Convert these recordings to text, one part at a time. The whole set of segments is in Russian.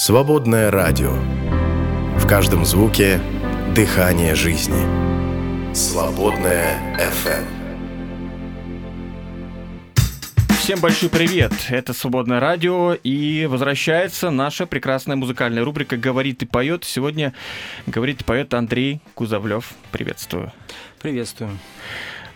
Свободное радио. В каждом звуке дыхание жизни. Свободное FM. Всем большой привет! Это «Свободное радио» и возвращается наша прекрасная музыкальная рубрика «Говорит и поет». Сегодня говорит и поет Андрей Кузовлев. Приветствую. Приветствую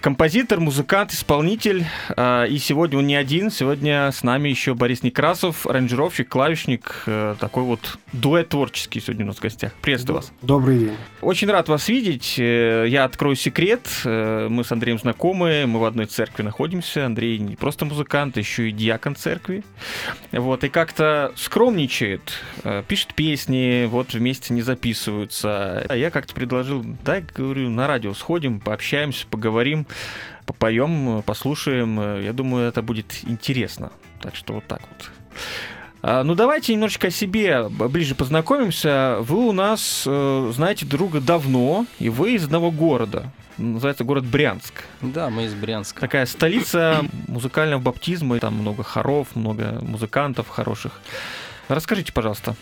композитор, музыкант, исполнитель. А, и сегодня он не один. Сегодня с нами еще Борис Некрасов, аранжировщик, клавишник. Э, такой вот дуэт творческий сегодня у нас в гостях. Приветствую вас. Добрый день. Очень рад вас видеть. Э, я открою секрет. Э, мы с Андреем знакомы, мы в одной церкви находимся. Андрей не просто музыкант, еще и диакон церкви. Вот, и как-то скромничает, пишет песни, вот вместе не записываются. А я как-то предложил, дай, говорю, на радио сходим, пообщаемся, поговорим попоем, послушаем. Я думаю, это будет интересно. Так что вот так вот. А, ну, давайте немножечко о себе ближе познакомимся. Вы у нас э, знаете друга давно, и вы из одного города. Называется город Брянск. Да, мы из Брянска. Такая столица музыкального баптизма. Там много хоров, много музыкантов хороших. Расскажите, пожалуйста.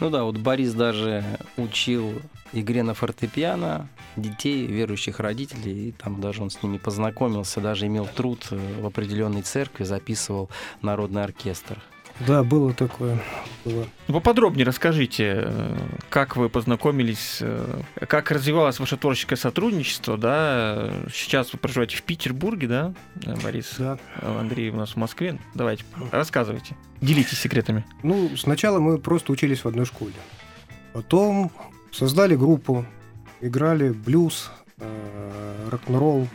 Ну да, вот Борис даже учил игре на фортепиано детей, верующих родителей, и там даже он с ними познакомился, даже имел труд э, в определенной церкви, записывал народный оркестр. Да, было такое. Было. Ну, поподробнее расскажите, э, как вы познакомились, э, как развивалось ваше творческое сотрудничество, да? Сейчас вы проживаете в Петербурге, да, Борис? Да. Андрей у нас в Москве. Давайте, рассказывайте. Делитесь секретами. Ну, сначала мы просто учились в одной школе. Потом создали группу, играли блюз, э, рок-н-ролл,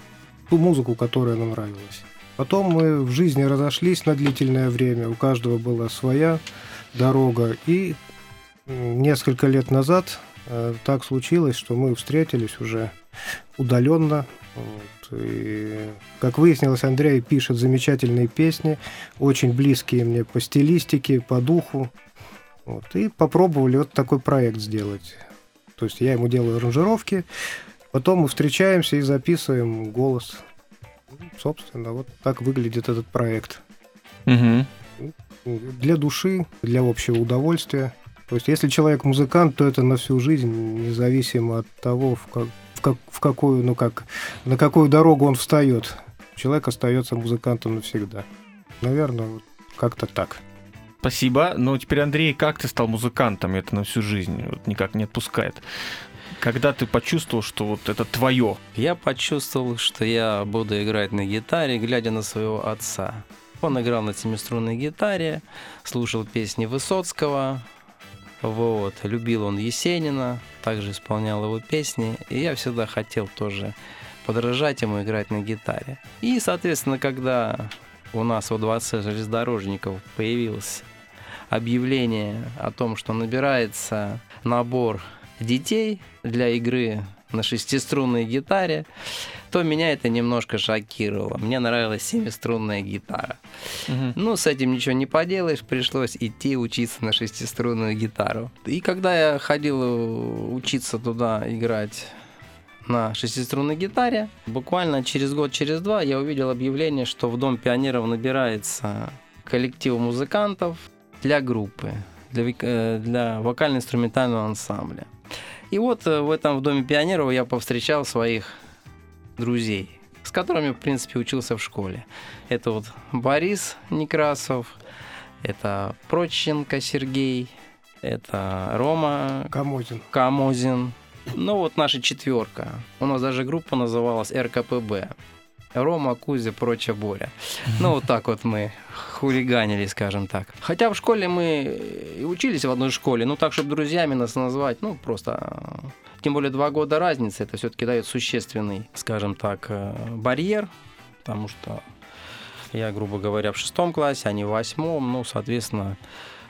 ту музыку, которая нам нравилась. Потом мы в жизни разошлись на длительное время, у каждого была своя дорога. И несколько лет назад э, так случилось, что мы встретились уже удаленно. Вот, и, как выяснилось, Андрей пишет замечательные песни, очень близкие мне по стилистике, по духу. Вот, и попробовали вот такой проект сделать. То есть я ему делаю аранжировки, потом мы встречаемся и записываем голос. Собственно, вот так выглядит этот проект. Угу. Для души, для общего удовольствия. То есть, если человек музыкант, то это на всю жизнь, независимо от того, в, как, в, как, в какую, ну как, на какую дорогу он встает. Человек остается музыкантом навсегда. Наверное, вот как-то так. Спасибо. Но теперь, Андрей, как ты стал музыкантом? Это на всю жизнь вот никак не отпускает. Когда ты почувствовал, что вот это твое? Я почувствовал, что я буду играть на гитаре, глядя на своего отца. Он играл на семиструнной гитаре, слушал песни Высоцкого, вот, любил он Есенина, также исполнял его песни, и я всегда хотел тоже подражать ему играть на гитаре. И, соответственно, когда у нас во дворце железнодорожников появился объявление о том, что набирается набор детей для игры на шестиструнной гитаре, то меня это немножко шокировало. Мне нравилась семиструнная гитара. Угу. Ну, с этим ничего не поделаешь, пришлось идти учиться на шестиструнную гитару. И когда я ходил учиться туда играть на шестиструнной гитаре, буквально через год, через два я увидел объявление, что в Дом пионеров набирается коллектив музыкантов для группы, для, э, для вокально-инструментального ансамбля. И вот э, в этом в Доме пионеров я повстречал своих друзей, с которыми, в принципе, учился в школе. Это вот Борис Некрасов, это Проченко Сергей, это Рома Камозин. Камозин. Ну вот наша четверка. У нас даже группа называлась РКПБ. Рома, Кузя, прочая Боря. Ну, вот так вот мы хулиганили, скажем так. Хотя в школе мы и учились в одной школе, ну так, чтобы друзьями нас назвать, ну просто... Тем более два года разницы, это все-таки дает существенный, скажем так, э, барьер, потому что я, грубо говоря, в шестом классе, а не в восьмом, ну, соответственно,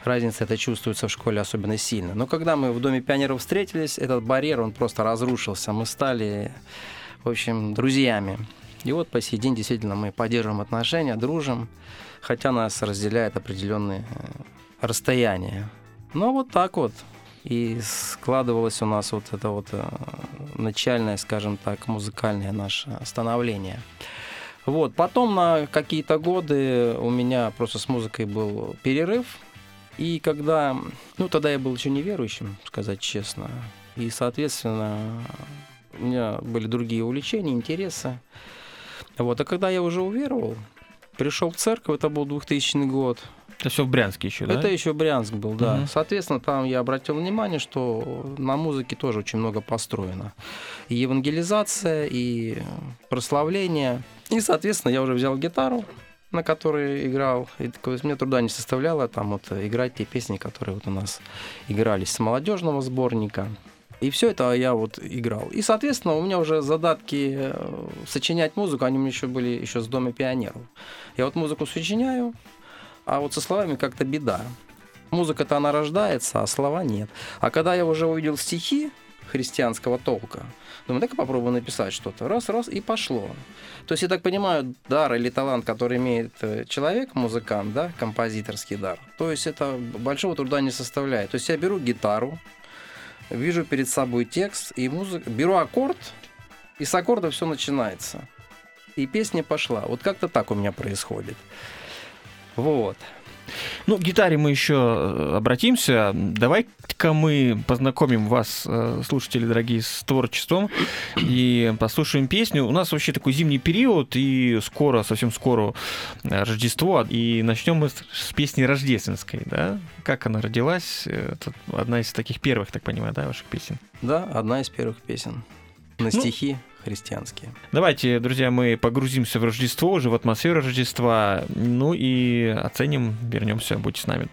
разница это чувствуется в школе особенно сильно. Но когда мы в Доме пионеров встретились, этот барьер, он просто разрушился. Мы стали, в общем, друзьями. И вот по сей день действительно мы поддерживаем отношения, дружим, хотя нас разделяет определенные э, расстояния. Но вот так вот. И складывалось у нас вот это вот э, начальное, скажем так, музыкальное наше становление. Вот. Потом на какие-то годы у меня просто с музыкой был перерыв. И когда, ну тогда я был еще неверующим, сказать честно, и, соответственно, у меня были другие увлечения, интересы. Вот, а когда я уже уверовал, пришел в церковь, это был 2000 год, Это все в Брянске еще, да? это еще Брянск был, да. Мгм. Соответственно, там я обратил внимание, что на музыке тоже очень много построено. И евангелизация, и прославление. И, соответственно, я уже взял гитару, на которой играл. И такое, мне труда не составляло там вот играть те песни, которые вот у нас игрались с молодежного сборника. И все это я вот играл. И, соответственно, у меня уже задатки э, сочинять музыку, они у меня еще были еще с Дома пионеров. Я вот музыку сочиняю, а вот со словами как-то беда. Музыка-то она рождается, а слова нет. А когда я уже увидел стихи христианского толка, думаю, так попробую написать что-то. Раз, раз, и пошло. То есть, я так понимаю, дар или талант, который имеет э, человек, музыкант, да, композиторский дар, то есть это большого труда не составляет. То есть я беру гитару, вижу перед собой текст и музыку, беру аккорд, и с аккорда все начинается. И песня пошла. Вот как-то так у меня происходит. Вот. Ну, к гитаре мы еще э, обратимся. Давай-ка мы познакомим вас, э, слушатели дорогие, с творчеством и послушаем песню. У нас вообще такой зимний период, и скоро, совсем скоро э, Рождество, и начнем мы с песни рождественской, да? Как она родилась? Это одна из таких первых, так понимаю, да, ваших песен? Да, одна из первых песен. На Ну, стихи христианские. Давайте, друзья, мы погрузимся в Рождество, уже в атмосферу Рождества, ну и оценим, вернемся, будьте с нами.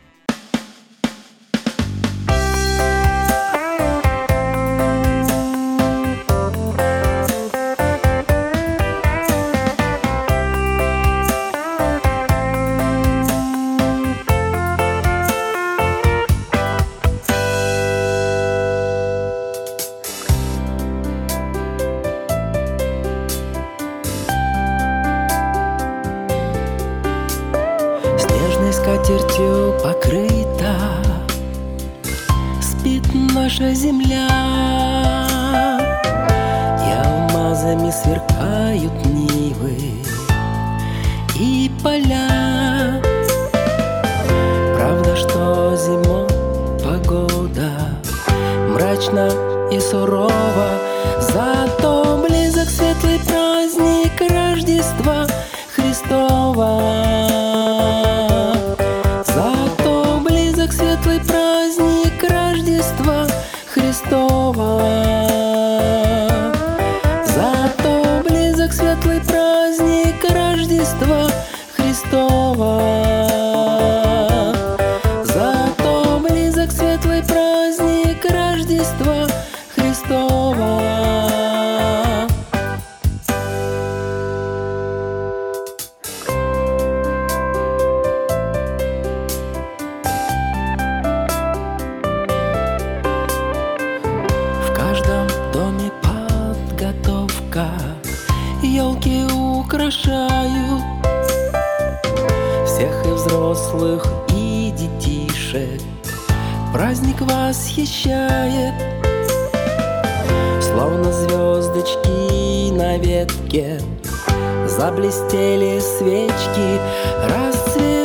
Взрослых, и детишек. Праздник восхищает. Словно звездочки на ветке Заблестели свечки Расцветут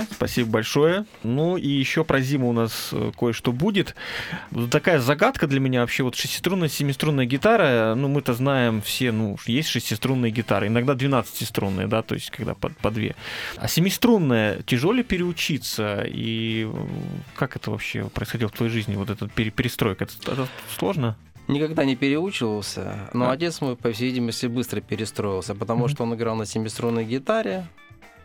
песня, спасибо большое. Ну и еще про зиму у нас э, кое-что будет. Такая загадка для меня вообще, вот шестиструнная, семиструнная гитара, ну мы-то знаем все, ну есть шестиструнные гитары, иногда 12-струнные, да, то есть когда по, по две. А семиструнная тяжелее переучиться, и э, как это вообще происходило в твоей жизни, вот этот пере- перестройка, это, это сложно? Никогда не переучивался, но Да. отец мой, по всей видимости, быстро перестроился, потому Мгм. что он играл на семиструнной гитаре.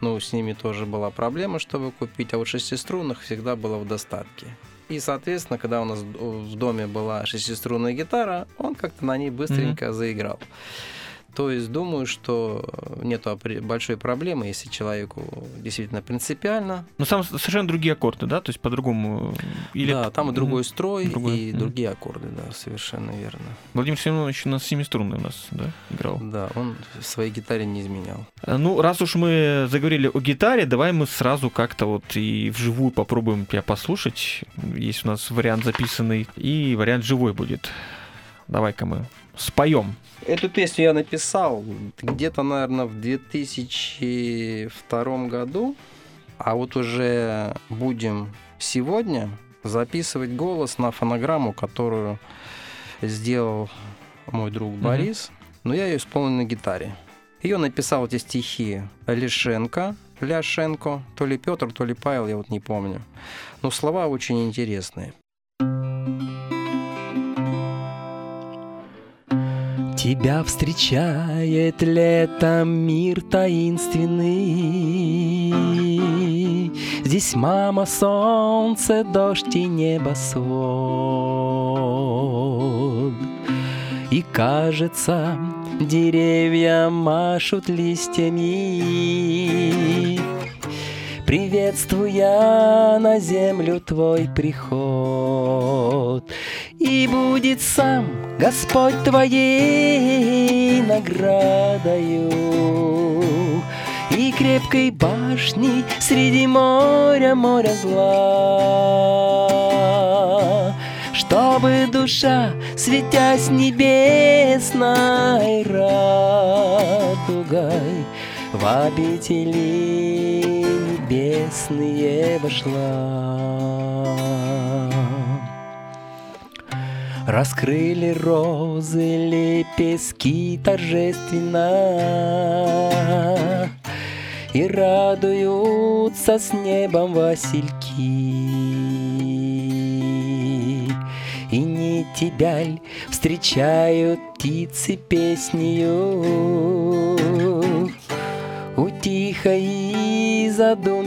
Ну, с ними тоже была проблема, чтобы купить, а вот шестиструнных всегда было в достатке. И, соответственно, когда у нас в доме была шестиструнная гитара, он как-то на ней быстренько заиграл. То есть думаю, что нет большой проблемы, если человеку действительно принципиально. Ну, сам совершенно другие аккорды, да, то есть по-другому. э, Или... да, там и другой строй, Другой, и другие аккорды, да, совершенно верно. Владимир Семенович у нас семиструнный у нас, да, играл. Да, он своей гитаре не изменял. А, Ну, раз уж мы заговорили о гитаре, давай мы сразу как-то вот и вживую попробуем тебя послушать. Есть у нас вариант записанный, и вариант живой будет. Давай-ка мы споем. Эту песню я написал где-то, наверное, в 2002 году, а вот уже будем сегодня записывать голос на фонограмму, которую сделал мой друг. Борис, но я ее исполнил на гитаре. Ее написал эти стихи Лишенко, Ляшенко, то ли Петр, то ли Павел, я вот не помню. Но слова очень интересные. Тебя встречает летом мир таинственный. Здесь мама, солнце, дождь и небосвод. И кажется, деревья машут листьями, Приветствуя на землю твой приход. И будет сам Господь твоей наградою. И крепкой башней среди моря, моря зла. Чтобы душа, светясь небесной радугой обители небесные вошла Раскрыли розы лепестки торжественно. И радуются с небом васильки. И не тебя ль встречают птицы песнею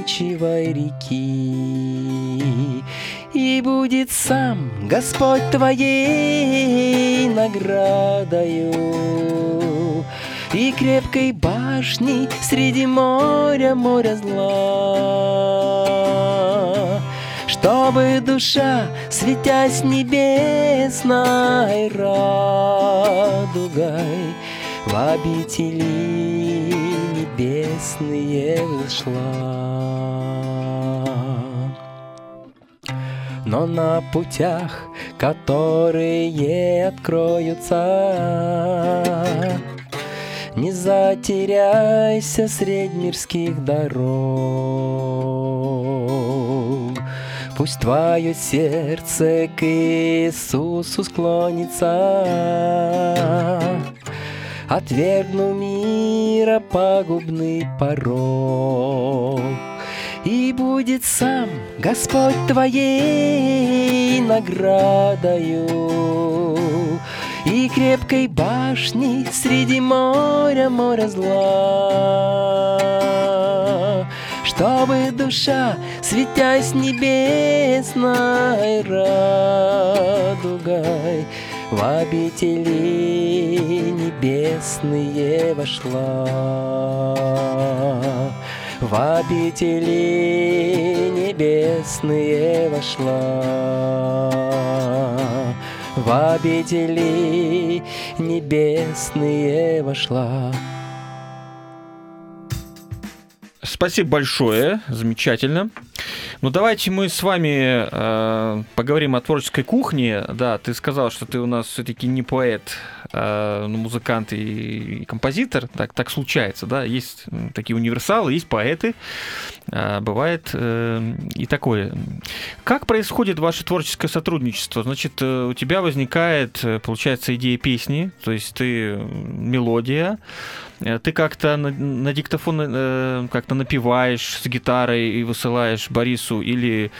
задумчивой реки. И будет сам Господь твоей наградою. И крепкой башней среди моря, моря зла. Чтобы душа, светясь небесной радугой В обители небесные вошла но на путях, которые откроются, не затеряйся средь мирских дорог. Пусть твое сердце к Иисусу склонится, Отвергну мира пагубный порог. И будет сам Господь твоей наградою И крепкой башней среди моря, моря зла Чтобы душа, светясь небесной радугой В обители небесные вошла в обители небесные вошла, в обители небесные вошла. Спасибо большое, замечательно. Ну давайте мы с вами э, поговорим о творческой кухне. Да, ты сказал, что ты у нас все-таки не поэт, э, ну, музыкант и, и композитор, так, так случается, да, есть такие универсалы, есть поэты, а бывает э, и такое. Как происходит ваше творческое сотрудничество? Значит, э, у тебя возникает, э, получается, идея песни, то есть ты э, мелодия, э, ты как-то на, на диктофон э, как-то напиваешь с гитарой и высылаешь Борису, или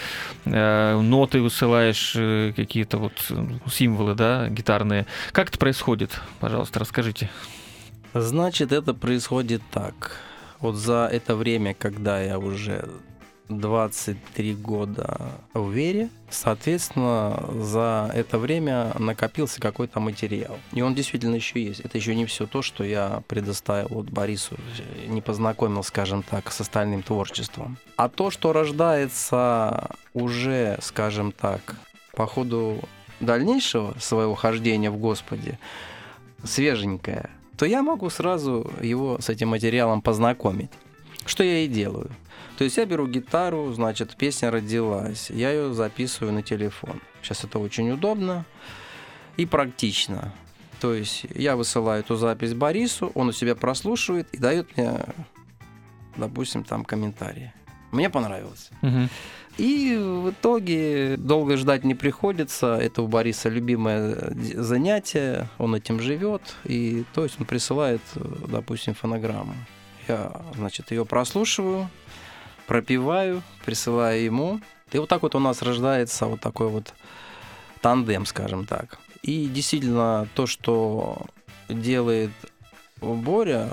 э, ноты высылаешь, э, какие-то вот э, символы, да, гитарные. Как это происходит? Пожалуйста, расскажите. Значит, это происходит так. Вот за это время, когда я уже 23 года в вере, соответственно, за это время накопился какой-то материал. И он действительно еще есть. Это еще не все то, что я предоставил вот Борису, не познакомил, скажем так, с остальным творчеством. А то, что рождается уже, скажем так, по ходу дальнейшего своего хождения в Господе, свеженькое, то я могу сразу его с этим материалом познакомить. Что я и делаю. То есть я беру гитару, значит, песня родилась, я ее записываю на телефон. Сейчас это очень удобно и практично. То есть я высылаю эту запись Борису, он у себя прослушивает и дает мне, допустим, там комментарии. Мне понравилось. Мгм. И в итоге долго ждать не приходится. Это у Бориса любимое занятие, он этим живет. И то есть он присылает, допустим, фонограмму. Я, значит, ее прослушиваю, пропиваю, присылаю ему. И вот так вот у нас рождается вот такой вот тандем, скажем так. И действительно то, что делает Боря,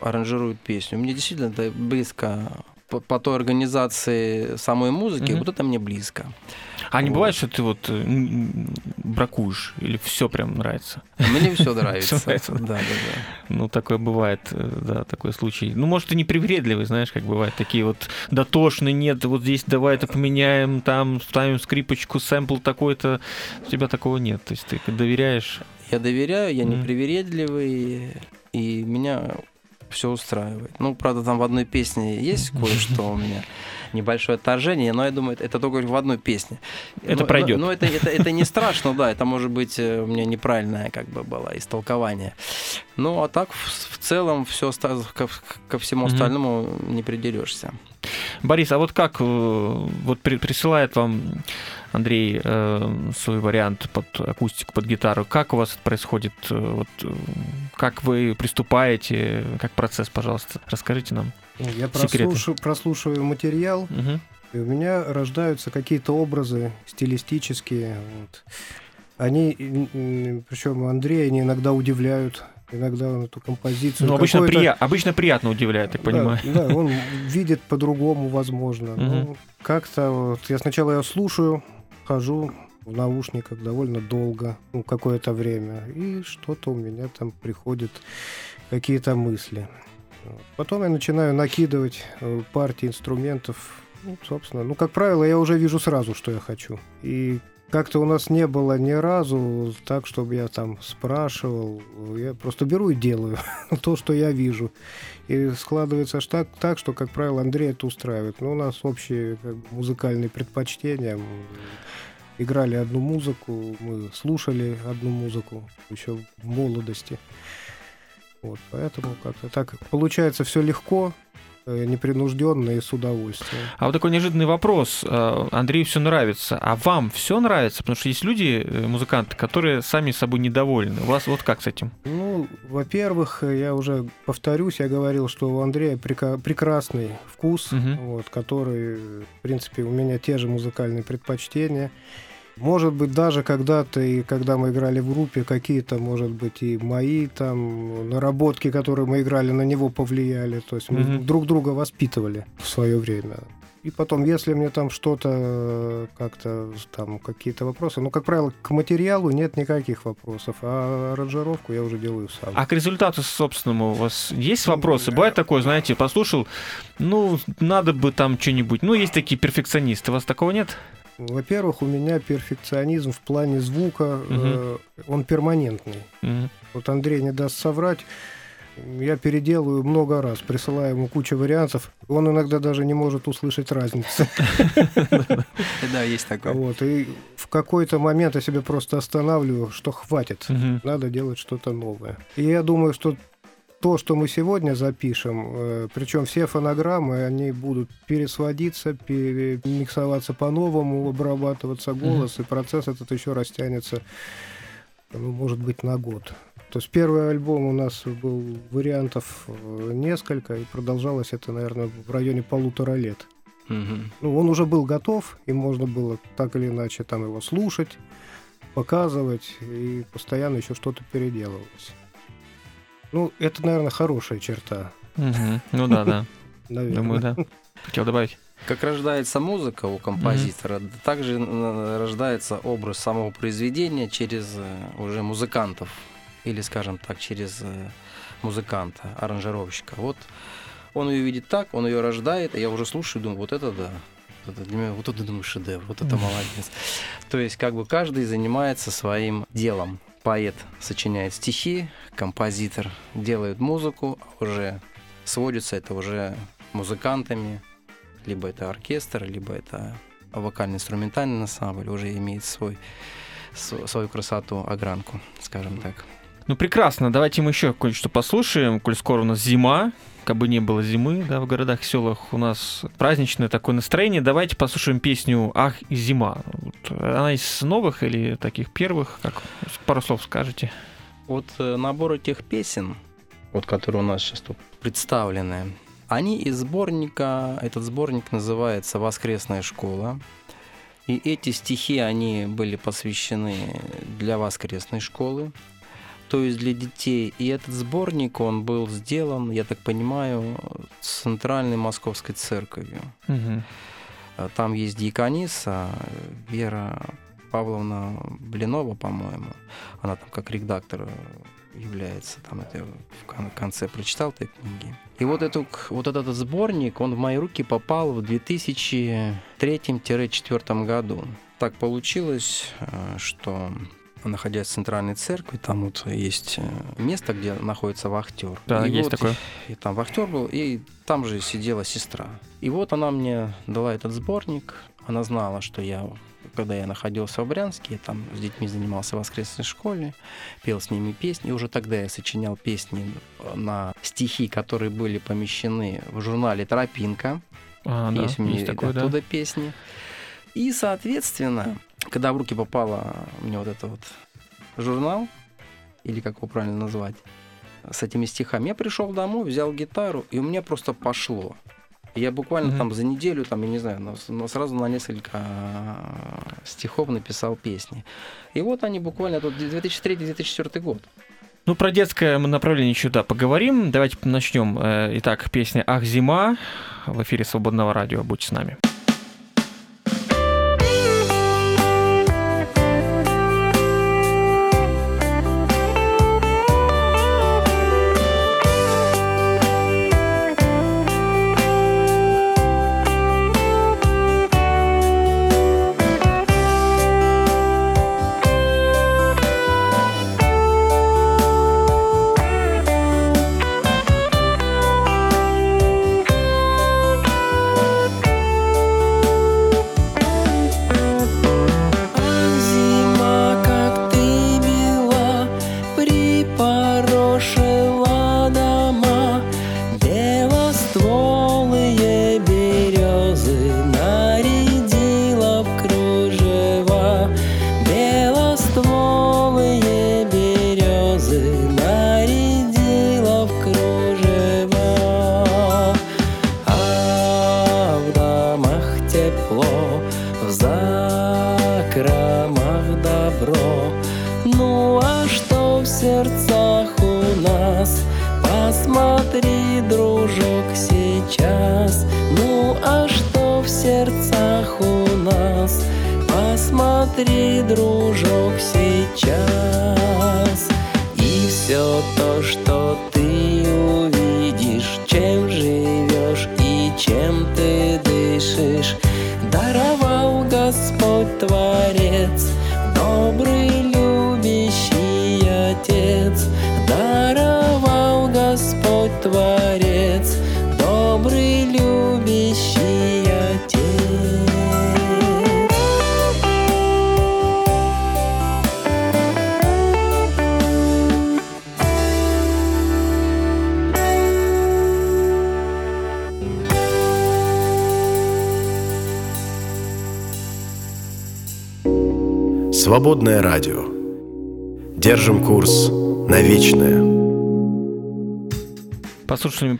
аранжирует песню, мне действительно это близко по, по той организации самой музыки, Мгм. вот это мне близко. А не Вот. бывает, что ты вот э, бракуешь или все прям нравится? Мне все нравится. Всё нравится, да? Да, да. Ну, такое бывает, э, да, такой случай. Ну, может, и не привередливый, знаешь, как бывает, такие вот дотошные, нет, вот здесь давай это поменяем, там ставим скрипочку, сэмпл такой-то. У тебя такого нет, то есть ты доверяешь. Я доверяю, я не Мгм. привередливый, и меня все устраивает. Ну, правда, там в одной песне есть кое-что у меня небольшое отторжение, но я думаю, это только в одной песне. Это Но- пройдет. Но, но это, это, это не страшно, да, это может быть э, у меня неправильное как бы было истолкование. Ну, а так в, в целом все ко, ко всему остальному не придерешься. Борис, а вот как э, вот при- присылает вам Андрей э, свой вариант под акустику, под гитару, как у вас это происходит? э, Вот, как вы приступаете, как процесс, пожалуйста, расскажите нам. Я прослушаю, прослушиваю материал, Мгм. и у меня рождаются какие-то образы стилистические. Вот. Они, причем Андрея, они иногда удивляют, иногда он эту композицию. Ну, обычно, прия- обычно приятно удивляет, так Да, понимаю. Да, он видит по-другому, возможно. Мгм. Ну, как-то вот я сначала ее слушаю, хожу в наушниках довольно долго, ну, какое-то время, и что-то у меня там приходит, какие-то мысли. Потом я начинаю накидывать э, партии инструментов, ну, собственно, ну, как правило, я уже вижу сразу, что я хочу. И как-то у нас не было ни разу так, чтобы я там спрашивал. Я просто беру и делаю то, что я вижу. И складывается аж так, так, что, как правило, Андрей это устраивает. Но у нас общие как музыкальные предпочтения. Играли одну музыку, мы слушали одну музыку еще в молодости. Вот, поэтому как-то так получается все легко, непринужденно и с удовольствием. А вот такой неожиданный вопрос. Э, Андрею все нравится, а вам все нравится? Потому что есть люди, э, музыканты, которые сами собой недовольны. У вас вот как с этим? Ну, во-первых, я уже повторюсь, я говорил, что у Андрея прека- прекрасный вкус, Мгм. вот, который, в принципе, у меня те же музыкальные предпочтения. Может быть, даже когда-то, и когда мы играли в группе, какие-то, может быть, и мои там наработки, которые мы играли, на него повлияли. То есть мы Мгм. друг друга воспитывали в свое время. И потом, если мне там что-то как-то там какие-то вопросы, ну, как правило, к материалу нет никаких вопросов, а аранжировку я уже делаю сам. А к результату собственному у вас есть Ну, вопросы? Бывает такое, знаете, послушал, ну, надо бы там что-нибудь. Ну, есть такие перфекционисты. У вас такого нет? Во-первых, у меня перфекционизм в плане звука, э, он перманентный. Мгм. Вот Андрей не даст соврать. Я переделываю много раз, присылаю ему кучу вариантов. Он иногда даже не может услышать разницы. Да, есть такое. Вот. И в какой-то момент я себя просто останавливаю, что хватит. Надо делать что-то новое. И я думаю, что то, что мы сегодня запишем, причем все фонограммы, они будут пересводиться, перемиксоваться по-новому, обрабатываться голос, и процесс этот еще растянется, ну, может быть, на год. То есть первый альбом у нас был вариантов э, несколько, и продолжалось это, наверное, в районе полутора лет. Мгм. Ну, он уже был готов, и можно было так или иначе там его слушать, показывать, и постоянно еще что-то переделывалось. Ну, это, наверное, хорошая черта. Ну да, да. наверное. Думаю, да. Хотел добавить. Как рождается музыка у композитора, также м, рождается образ самого произведения через э, уже музыкантов, или, скажем так, через э, музыканта, аранжировщика. Вот он ее видит так, он ее рождает, и я уже слушаю, думаю, вот это да. Вот это для меня, вот это, думаю, шедевр, вот это молодец. То есть, как бы каждый занимается своим делом. Поэт сочиняет стихи, композитор делает музыку, а уже сводится это уже музыкантами, либо это оркестр, либо это вокально-инструментальный ансамбль, уже имеет свой, св- свою красоту, огранку, скажем так. Ну прекрасно, давайте мы еще кое-что послушаем, коль скоро у нас зима, как бы не было зимы, да, в городах и селах у нас праздничное такое настроение. Давайте послушаем песню «Ах, и зима». Вот, она из новых или таких первых? Как пару слов скажете? Вот э, набор этих песен, вот которые у нас сейчас тут представлены, они из сборника, этот сборник называется «Воскресная школа». И эти стихи, они были посвящены для воскресной школы, то есть для детей. И этот сборник, он был сделан, я так понимаю, Центральной Московской церковью. Э, Там есть диакониса Вера Павловна Блинова, по-моему. Она там как редактор является. Там это я в кон- конце прочитал этой книги. И вот, эту, вот этот сборник, он в мои руки попал в 2003-2004 году. Так получилось, э, что находясь в центральной церкви, там вот есть э, место, где находится вахтер. Да, И есть вот такое. и там вахтер был, и там же сидела сестра. И вот она мне дала этот сборник. Она знала, что я, когда я находился в Брянске, я там с детьми занимался в воскресной школе, пел с ними песни. И уже тогда я сочинял песни на стихи, которые были помещены в журнале «Тропинка». А, да, есть у меня есть такое, да. оттуда песни. И, соответственно, когда в руки попала мне вот этот вот журнал, или как его правильно назвать, с этими стихами, я пришел домой, взял гитару, и у меня просто пошло. Я буквально Мгм. там за неделю, там, я не знаю, но, но сразу на несколько а, стихов написал песни. И вот они буквально, тут 2003-2004 год. Ну, про детское направление еще, да, поговорим. Давайте начнем. Э, Итак, песня «Ах, зима» в эфире Свободного радио. Будьте с нами.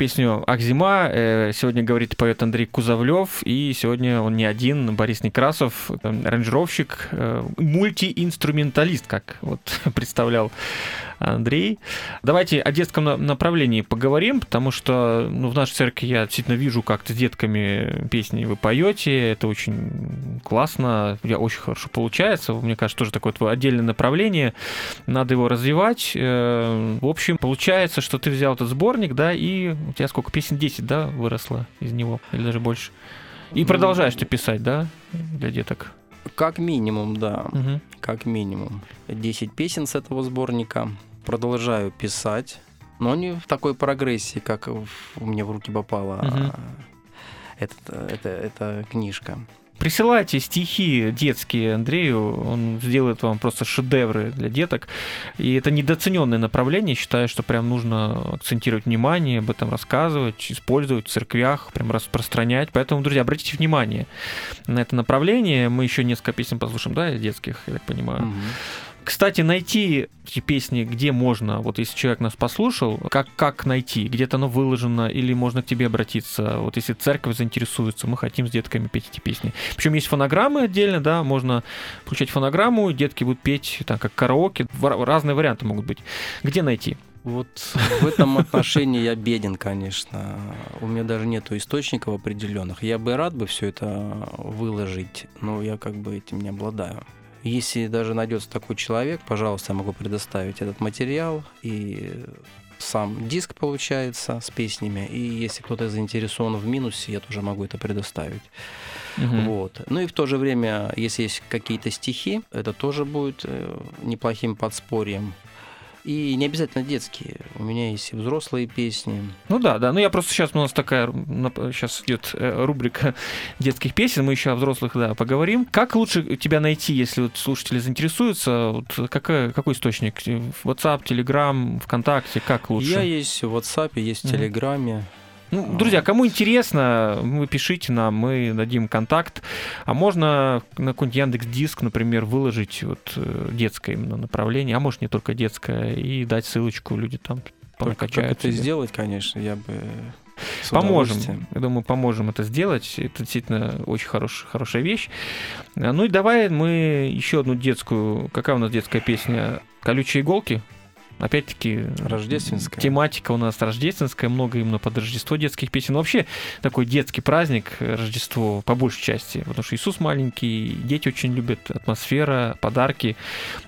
Песню «Ахзима». Э, Сегодня говорит поет Андрей Кузовлев. И сегодня он не один, Борис Некрасов, аранжировщик, э, мультиинструменталист, как вот представлял Андрей. Давайте о детском на- направлении поговорим, потому что ну, в нашей церкви я действительно вижу, как с детками песни вы поете. Это очень классно, я очень хорошо получается. Мне кажется, тоже такое твое отдельное направление. Надо его развивать. Э, В общем, получается, что ты взял этот сборник, да, и у тебя сколько? Песен 10, да, выросло из него? Или даже больше? И Ну, продолжаешь ты писать, да, для деток? Как минимум, да. Мгм. Как минимум. 10 песен с этого сборника. Продолжаю писать. Но не в такой прогрессии, как у меня в руки попала Мгм. эта, эта, эта книжка. Присылайте стихи детские Андрею, он сделает вам просто шедевры для деток. И это недооцененное направление, считаю, что прям нужно акцентировать внимание, об этом рассказывать, использовать в церквях, прям распространять. Поэтому, друзья, обратите внимание на это направление. Мы еще несколько песен послушаем, да, детских, я так понимаю. Мгм. Кстати, найти эти песни, где можно, вот если человек нас послушал, как, как найти? Где-то оно выложено, или можно к тебе обратиться? Вот если церковь заинтересуется, мы хотим с детками петь эти песни. Причем есть фонограммы отдельно, да, можно включать фонограмму, детки будут петь, там, как караоке, разные варианты могут быть. Где найти? Вот в этом отношении я беден, конечно. У меня даже нету источников определенных. Я бы рад бы все это выложить, но я как бы этим не обладаю. Если даже найдется такой человек, пожалуйста, я могу предоставить этот материал и сам диск получается с песнями. И если кто-то заинтересован в минусе, я тоже могу это предоставить. Мгм. Вот. Ну и в то же время, если есть какие-то стихи, это тоже будет э, неплохим подспорьем. И не обязательно детские. У меня есть и взрослые песни. Ну да, да. Ну я просто сейчас у нас такая сейчас идет рубрика детских песен. Мы еще о взрослых да поговорим. Как лучше тебя найти, если вот слушатели заинтересуются? Вот какой, какой источник? WhatsApp, Telegram, ВКонтакте? Как лучше? Я есть в WhatsApp, есть в. Телеграме. Ну, друзья, кому интересно, вы пишите нам, мы дадим контакт. А можно на какой-нибудь Яндекс Диск, например, выложить вот э, детское именно направление, а может не только детское, и дать ссылочку, люди там понакачают. это сделать, конечно, я бы Поможем. Я думаю, поможем это сделать. Это действительно очень хорош, хорошая вещь. Ну и давай мы еще одну детскую. Какая у нас детская песня? Колючие иголки. Опять-таки, Рождественская. тематика у нас рождественская, много именно под Рождество детских песен. Но вообще такой детский праздник, э, Рождество, по большей части. Потому что Иисус маленький, дети очень любят атмосфера, подарки,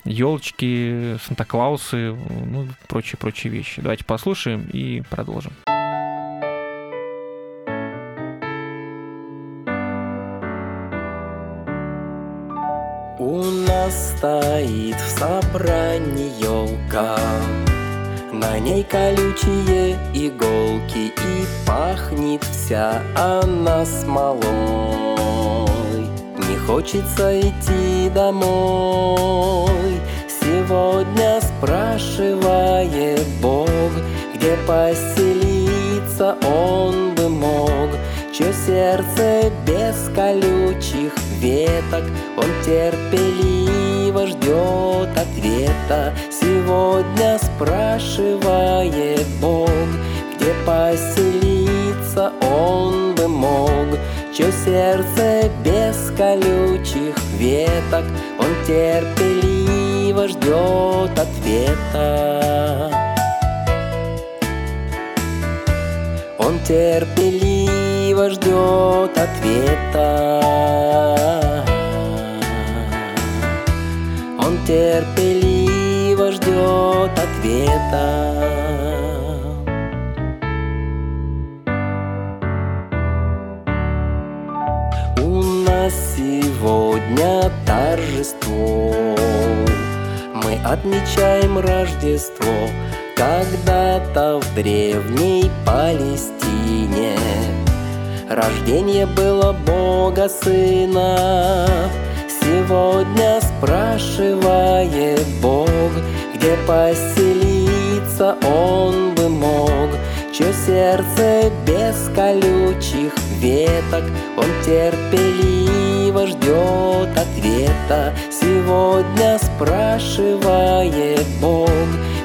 елочки, Санта-Клаусы, ну прочие-прочие вещи. Давайте послушаем и продолжим. У стоит в собрании елка. На ней колючие иголки И пахнет вся она смолой. Не хочется идти домой. Сегодня спрашивает Бог Где поселиться он бы мог. Чье сердце без колючих веток. Он терпеливо ждет ответа. Сегодня спрашивает Бог Где поселиться он бы мог. Чье сердце без колючих веток. Он терпеливо ждет ответа. Он терпеливо ждет ответа. Он терпеливо ждет ответа. У нас сегодня торжество. Мы отмечаем Рождество когда-то в древней Палестине. Рождение было Бога Сына. Сегодня спрашивает Бог, где поселиться Он бы мог, чье сердце без колючих веток Он терпеливо ждет ответа. Сегодня спрашивает Бог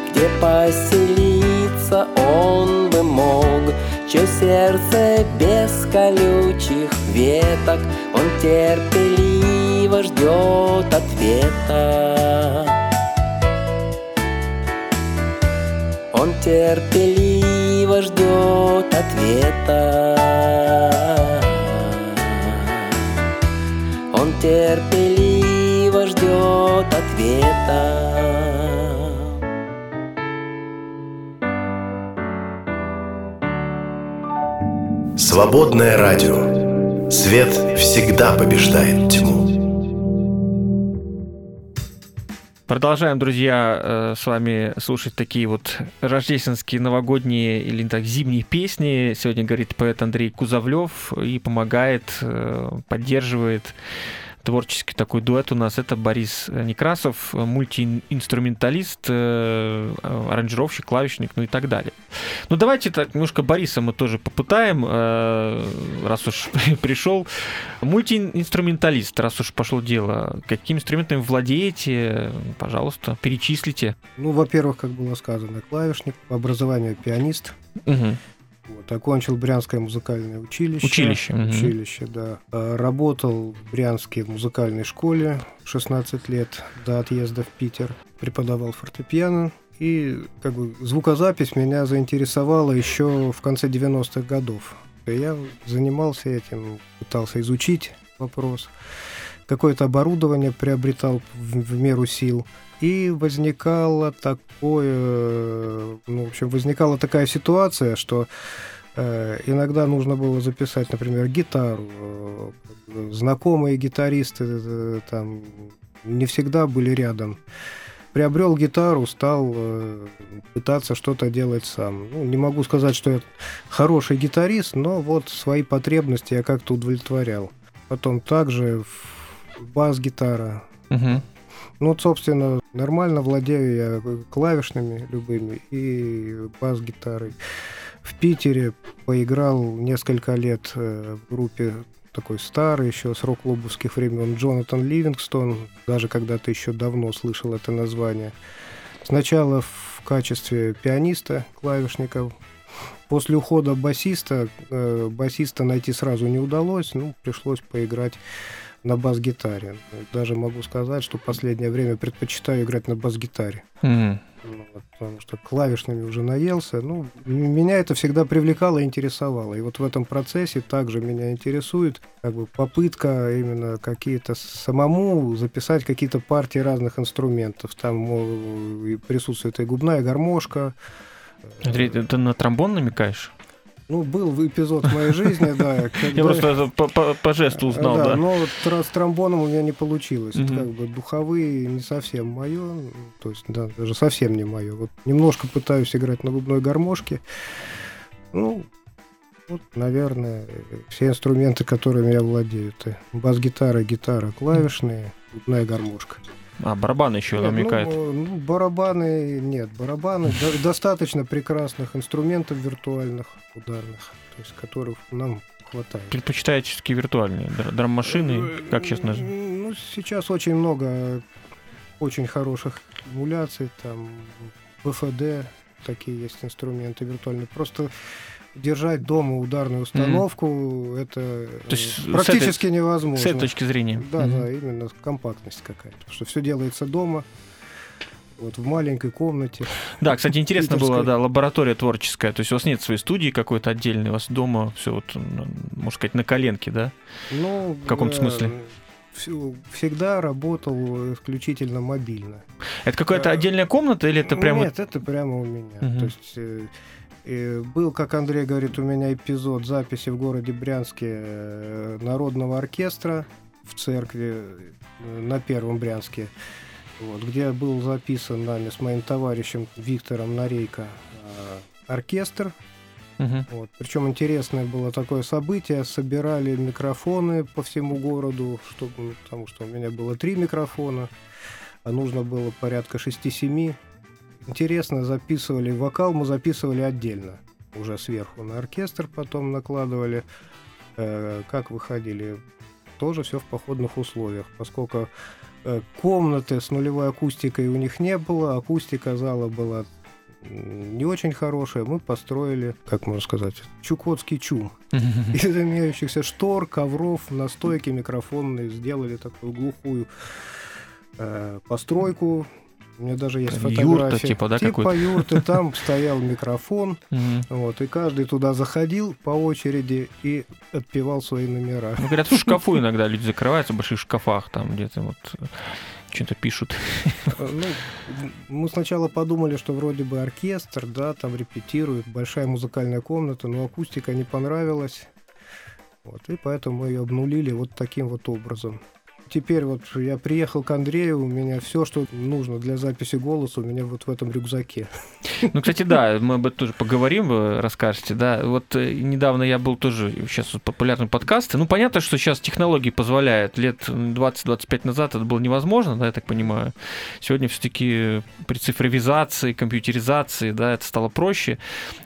Где поселиться он бы мог Чье сердце без колючих веток Он терпеливо ждет ответа Он терпеливо ждет ответа. Он терпеливо ждет ответа. Свободное радио. Свет всегда побеждает тьму. Продолжаем, друзья, э, с вами слушать такие вот рождественские, новогодние или так зимние песни. Сегодня говорит поэт Андрей Кузовлев и помогает, э, поддерживает творческий такой дуэт у нас. Это Борис Некрасов, мультиинструменталист, э, аранжировщик, клавишник, ну и так далее. Ну давайте так немножко Бориса мы тоже попытаем, э, раз уж пришел. Мультиинструменталист, раз уж пошло дело. Какими инструментами владеете? Пожалуйста, перечислите. Ну, во-первых, как было сказано, клавишник, по образованию пианист. Угу. Вот, окончил Брянское музыкальное училище. Училище. Училище, да. А, Работал в Брянской музыкальной школе 16 лет до отъезда в Питер. Преподавал фортепиано. И как бы звукозапись меня заинтересовала еще в конце 90-х годов. Я занимался этим, пытался изучить вопрос. Какое-то оборудование приобретал в, в меру сил. И возникало такое, ну, в общем, возникала такая ситуация, что э, иногда нужно было записать, например, гитару. Э, знакомые гитаристы э, там не всегда были рядом. Приобрел гитару, стал пытаться что-то делать сам. Ну, не могу сказать, что я хороший гитарист, но вот свои потребности я как-то удовлетворял. Потом также бас-гитара, Мгм. Ну, вот, собственно, нормально владею я клавишными любыми и бас-гитарой. В Питере поиграл несколько лет э, в группе такой старый, еще с рок-клубовских времен, Джонатан Ливингстон, даже когда-то еще давно слышал это название. Сначала в качестве пианиста, клавишника. После ухода басиста, э, басиста найти сразу не удалось, ну, пришлось поиграть на бас-гитаре. Даже могу сказать, что в последнее время предпочитаю играть на бас-гитаре. Ну, вот, потому что клавишными уже наелся. Ну, меня это всегда привлекало и интересовало. И вот в этом процессе также меня интересует как бы попытка именно какие-то самому записать какие-то партии разных инструментов. Там присутствует и губная гармошка. Андрей, ты ты на тромбон намекаешь? Ну, был эпизод в моей жизни, да. Я когда- просто это по, по- по жесту узнал, да. но вот с тромбоном у меня не получилось. Как бы духовые не совсем мое, то есть, да, даже совсем не мое. Вот немножко пытаюсь играть на губной гармошке. Ну, вот, наверное, все инструменты, которыми я владею. Это бас-гитара, гитара, клавишные, губная гармошка. А, барабан еще Нет. Ну, ну, барабаны нет, барабаны до- достаточно прекрасных инструментов виртуальных, ударных, то есть которых нам хватает. Предпочитаете все-таки виртуальные др- драм-машины, как сейчас называют? Ну, сейчас очень много очень хороших эмуляций, там, БФД, такие есть инструменты виртуальные. Просто держать дома ударную установку, это То есть э, с практически невозможно. С этой точки зрения. Да, Мгм. да, именно компактность какая-то. Потому что все делается дома, вот в маленькой комнате. Да, кстати, интересно было, да, лаборатория творческая. То есть у вас нет своей студии какой-то отдельной, у вас дома все вот, можно сказать, на коленке, да? Ну, В каком э, смысле? Всегда работал исключительно мобильно. Это какая-то Э, отдельная комната или это прямо... Нет, это прямо у меня. Мгм. То есть э, был, как Андрей говорит, у меня эпизод записи в городе Брянске э, народного оркестра в церкви э, на Первом Брянске, вот, где был записан нами с моим товарищем Виктором Нарейко э, оркестр. Мгм. Вот. Причем интересное было такое событие. Собирали микрофоны по всему городу, чтобы, ну, потому что у меня было три микрофона, а нужно было порядка 6-7. Интересно, записывали вокал, мы записывали отдельно, уже сверху на оркестр потом накладывали. Э, Как выходили? Тоже все в походных условиях, поскольку э, комнаты с нулевой акустикой у них не было, акустика зала была не очень хорошая. Мы построили, как можно сказать, чукотский чум. Из имеющихся штор, ковров, настойки микрофонные сделали такую глухую э, постройку. У меня даже есть Юрта фотография. типа, да, Типа юрты, там стоял микрофон, вот, и каждый туда заходил по очереди и отпевал свои номера. Ну, говорят, в шкафу иногда люди закрываются, в больших шкафах, там где-то вот э, что-то пишут. Э, Ну, мы сначала подумали, что вроде бы оркестр, да, там репетирует, большая музыкальная комната, но акустика не понравилась. Вот, и поэтому мы ее обнулили вот таким вот образом. Теперь вот я приехал к Андрею, у меня все, что нужно для записи голоса, у меня вот в этом рюкзаке. Ну, кстати, да, мы об этом тоже поговорим, вы расскажете, да. Вот э, недавно я был тоже, сейчас вот популярны подкасты. Ну, понятно, что сейчас технологии позволяют. Лет 20-25 назад это было невозможно, да, я так понимаю. Сегодня все-таки при цифровизации, компьютеризации, да, это стало проще.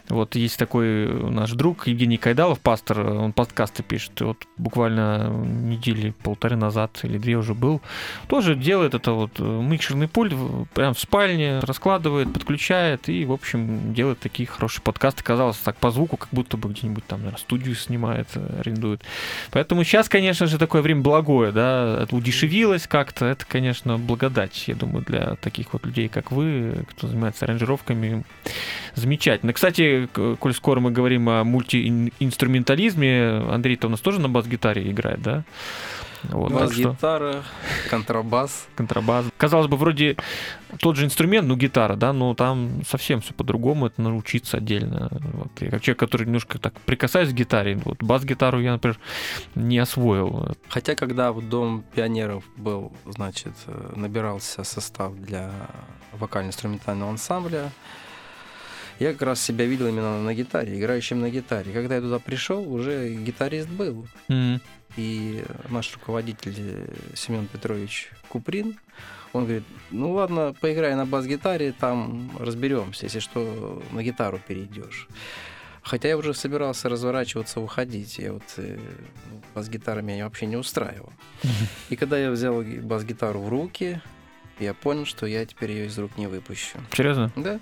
Вот есть такой наш друг Евгений Кайдалов, пастор, он подкасты пишет. Вот буквально недели полторы назад или две уже был. Тоже делает это вот э, микшерный пульт прям в спальне, раскладывает, подключает и, в общем, делает такие хорошие подкасты. Казалось так по звуку, как будто бы где-нибудь там, наверное, студию снимает, э, арендует. Поэтому сейчас, конечно же, такое время благое, да, это удешевилось как-то. Это, конечно, благодать, я думаю, для таких вот людей, как вы, кто занимается аранжировками. Замечательно. Кстати, коль скоро мы говорим о мультиинструментализме, Андрей-то у нас тоже на бас-гитаре играет, да? Вот, так что Бас-гитара, контрабас. контрабас. Казалось бы, вроде тот же инструмент, ну, гитара, да, но там совсем все по-другому, это надо учиться отдельно. Вот. Я как человек, который немножко так прикасаюсь к гитаре, вот бас-гитару я, например, не освоил. Хотя, когда в Дом пионеров был, значит, э, набирался состав для вокально-инструментального ансамбля, я как раз себя видел именно на гитаре, играющим на гитаре. Когда я туда пришел, уже гитарист был. М. И наш руководитель э, Семен Петрович Куприн, он говорит, ну ладно, поиграй на бас-гитаре, там разберемся, если что, на гитару перейдешь. Хотя я уже собирался разворачиваться, уходить. Я вот э, ну, бас-гитара меня вообще не устраивала. И когда я взял ги- бас-гитару в руки, я понял, что я теперь ее из рук не выпущу. Серьезно? Да.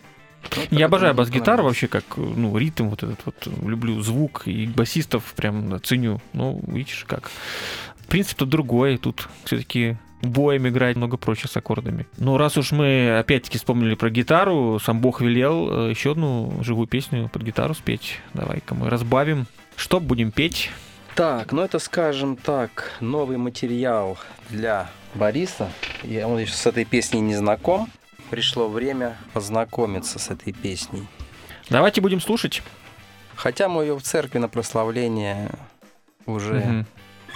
Я обожаю бас-гитару вообще, как ну, ритм вот этот вот. Люблю звук и басистов прям ценю. Ну, видишь, как. Принцип-то другой. Тут все-таки боем играть много проще с аккордами. Но раз уж мы опять-таки вспомнили про гитару, сам Бог велел э, еще одну живую песню под гитару спеть. Давай-ка мы разбавим. Что будем петь? Так, ну это, скажем так, новый материал для Бориса. Я, он еще с этой песней не знаком. Пришло время познакомиться с этой песней. Давайте будем слушать. Хотя мы ее в церкви на прославление уже Мгм.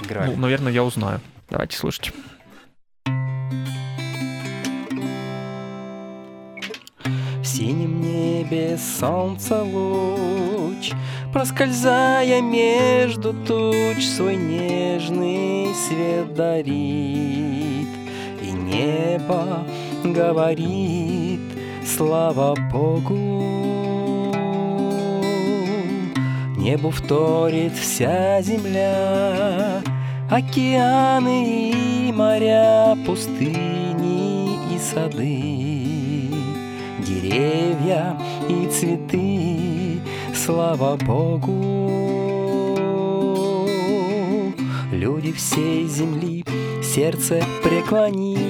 играли. Ну, наверное, я узнаю. Давайте слушать. В синем небе солнца луч, Проскользая между туч, Свой нежный свет дарит, И небо говорит, слава Богу. Небу вторит вся земля, Океаны и моря, пустыни и сады, Деревья и цветы, слава Богу. Люди всей земли, сердце преклонив,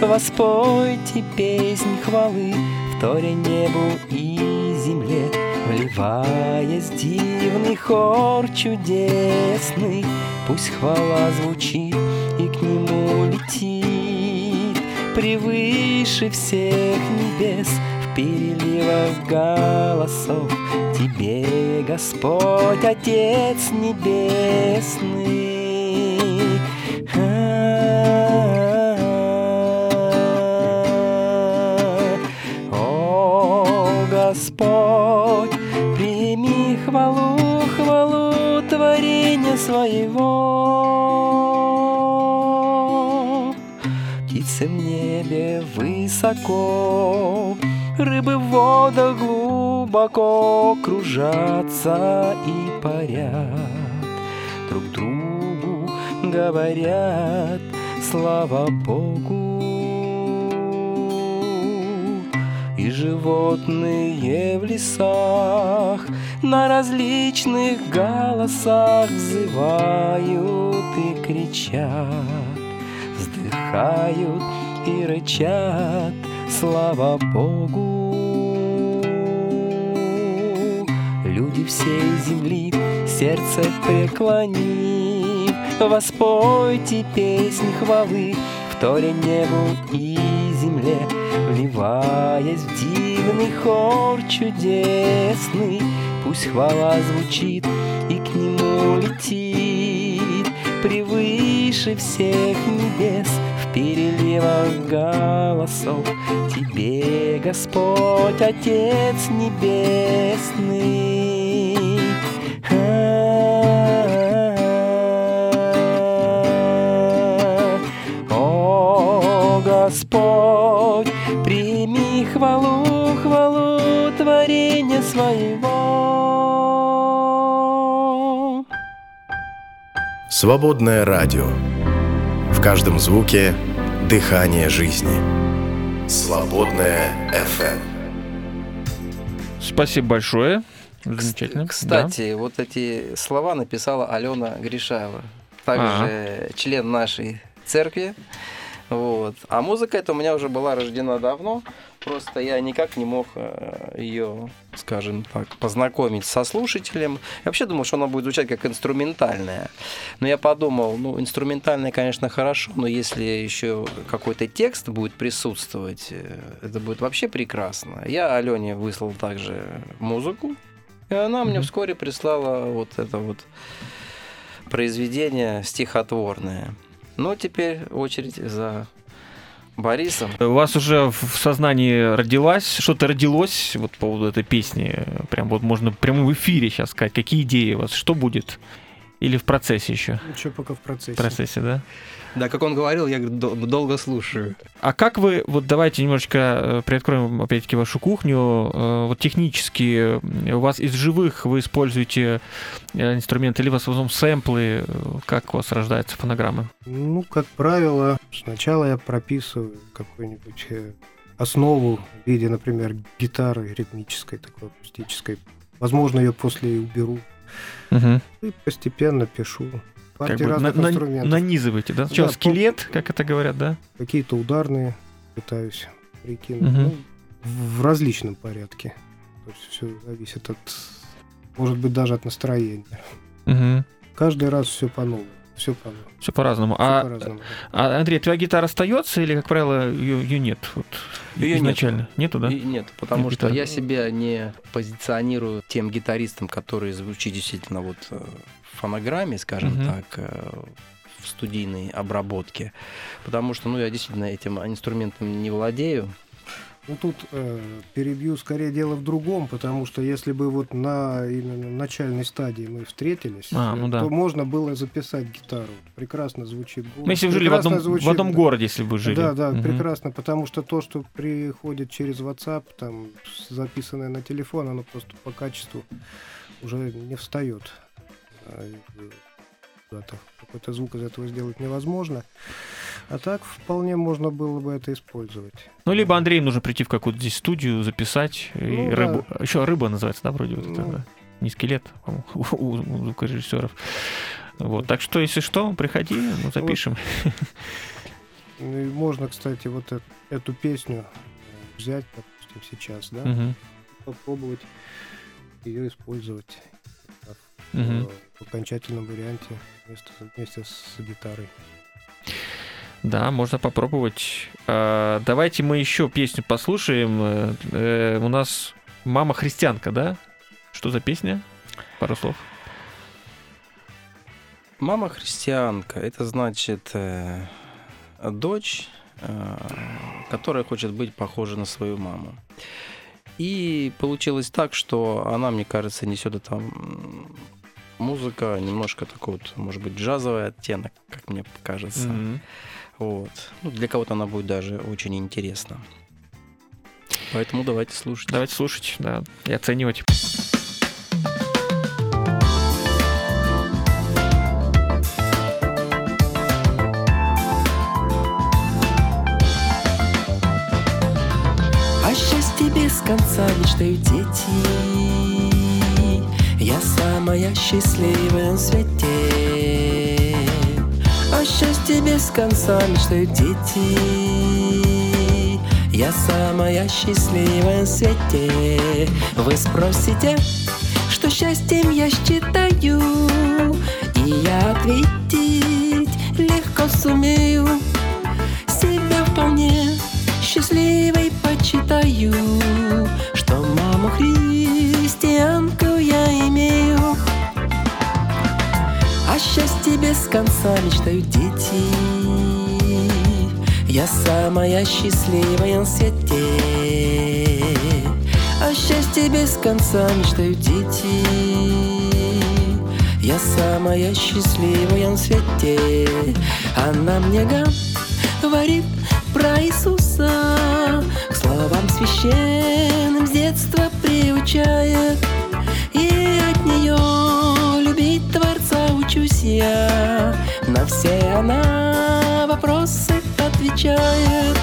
Воспойте песнь хвалы, вторя небу и земле, Вливаясь дивный хор чудесный, Пусть хвала звучит и к нему летит Превыше всех небес В переливах голосов. Тебе, Господь, Отец Небесный Господь, прими хвалу, хвалу творения своего. Птицы в небе высоко, рыбы в водах глубоко кружатся и парят. говорят, слава Богу. Животные в лесах на различных голосах взывают и кричат, вздыхают и рычат, слава Богу. Люди всей земли, сердце преклонив, Воспойте песни хвалы, вторя небу и земле, Вливаясь в дивный хор чудесный, Пусть хвала звучит и к нему летит Превыше всех небес в переливах голосов Тебе, Господь, Отец Небесный. Господь, прими хвалу, хвалу творения своего. Свободное радио. В каждом звуке дыхание жизни. Свободное FM. Спасибо большое. Замечательно. Кстати, вот эти слова написала Алена Гришаева, также член нашей церкви. Вот. А музыка эта у меня уже была рождена давно, просто я никак не мог ее, скажем так, познакомить со слушателем. Я вообще думал, что она будет звучать как инструментальная. Но я подумал, ну, инструментальная, конечно, хорошо, но если еще какой-то текст будет присутствовать, э, это будет вообще прекрасно. Я Алене выслал также музыку, и она мне вскоре прислала вот это вот произведение стихотворное. Ну, теперь очередь за Борисом. У вас уже в сознании родилась, что-то родилось вот по поводу этой песни? Прям вот можно прямо в эфире сейчас сказать, какие идеи у вас, что будет? Или в процессе еще? Еще пока в процессе. В процессе, да? Да, как он говорил, я дол- долго слушаю. А как вы, вот давайте немножечко э, приоткроем опять-таки вашу кухню, э, вот технически, э, у вас из живых вы используете инструменты, или у вас в основном сэмплы, как у вас рождаются фонограммы? Ну, как правило, сначала я прописываю какую-нибудь основу в виде, например, гитары ритмической, такой акустической. Возможно, ее после и уберу. Мгм. И постепенно пишу. Как Партии бы разных на- на- инструментов. нанизываете, да? Сначала Да, по- скелет, как это говорят, да? Какие-то ударные пытаюсь прикинуть. Мгм. Ну, в различном порядке. То есть все зависит от, может быть, даже от настроения. Угу. Каждый раз все по-новому. Все по Все по-разному. всё А, по-разному. а, Андрей, твоя гитара остается или, как правило, ее, нет? Вот, нету. изначально. Нету, да? И нет, потому Нет что гитары. я себя не позиционирую тем гитаристом, который звучит действительно вот э, фонограмме, скажем Мгм. так, э, в студийной обработке. Потому что, ну, я действительно этим инструментом не владею. Ну тут э, перебью скорее дело в другом, потому что если бы вот на именно начальной стадии мы встретились, А, ну да. то можно было записать гитару. Прекрасно звучит голос. Ну, если вы жили в одном, в звучит, одном да. городе, если бы жили. Да, да, Мгм. прекрасно, потому что то, что приходит через WhatsApp, там записанное на телефон, оно просто по качеству уже не встает. Какой-то звук из этого сделать невозможно. А так вполне можно было бы это использовать. Ну, либо Андрею нужно прийти в какую-то здесь студию, записать. и Ну, рыбу. Еще рыба называется, да, вроде вот это, Ну. да? Не скелет, у, у звукорежиссеров. Вот, так что, если что, приходи, мы запишем. Ну, и можно, кстати, вот э- эту песню э, взять, допустим, сейчас, да, Мгм, попробовать ее использовать мгм. В окончательном варианте вместе, вместе с гитарой. Да, можно попробовать. А, Давайте мы еще песню послушаем. Э, э, У нас мама христианка, да? Что за песня? Пару слов. Мама христианка, это значит э, дочь, э, которая хочет быть похожа на свою маму. И получилось так, что она, мне кажется, несет это м, музыка немножко такой вот, может быть, джазовый оттенок, как мне кажется. Mm-hmm. Вот. Ну, для кого-то она будет даже очень интересна. Поэтому давайте слушать. Давайте слушать, да, и оценивать. О счастье без конца мечтают дети я самая счастливая на свете. О счастье без конца мечтают дети. Я самая счастливая на свете. Вы спросите, что счастьем я считаю, и я ответить легко сумею. Себя вполне счастливой почитаю, без конца мечтают дети. Я самая счастливая на свете. О счастье без конца мечтают дети. Я самая счастливая на свете. Она мне говорит про Иисуса, к словам священным с детства приучает. Учусь я. На все она вопросы отвечает.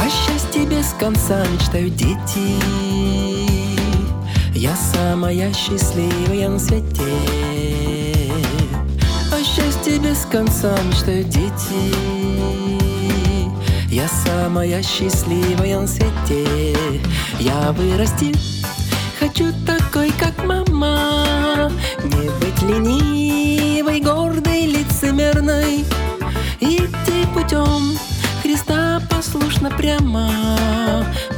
О счастье без конца мечтают дети. Я самая счастливая на свете. О счастье без конца мечтают дети. Я самая счастливая на свете. Я вырасти хочу такой, как мама. Не быть ленивой, гордой, лицемерной. Идти путем Христа послушно прямо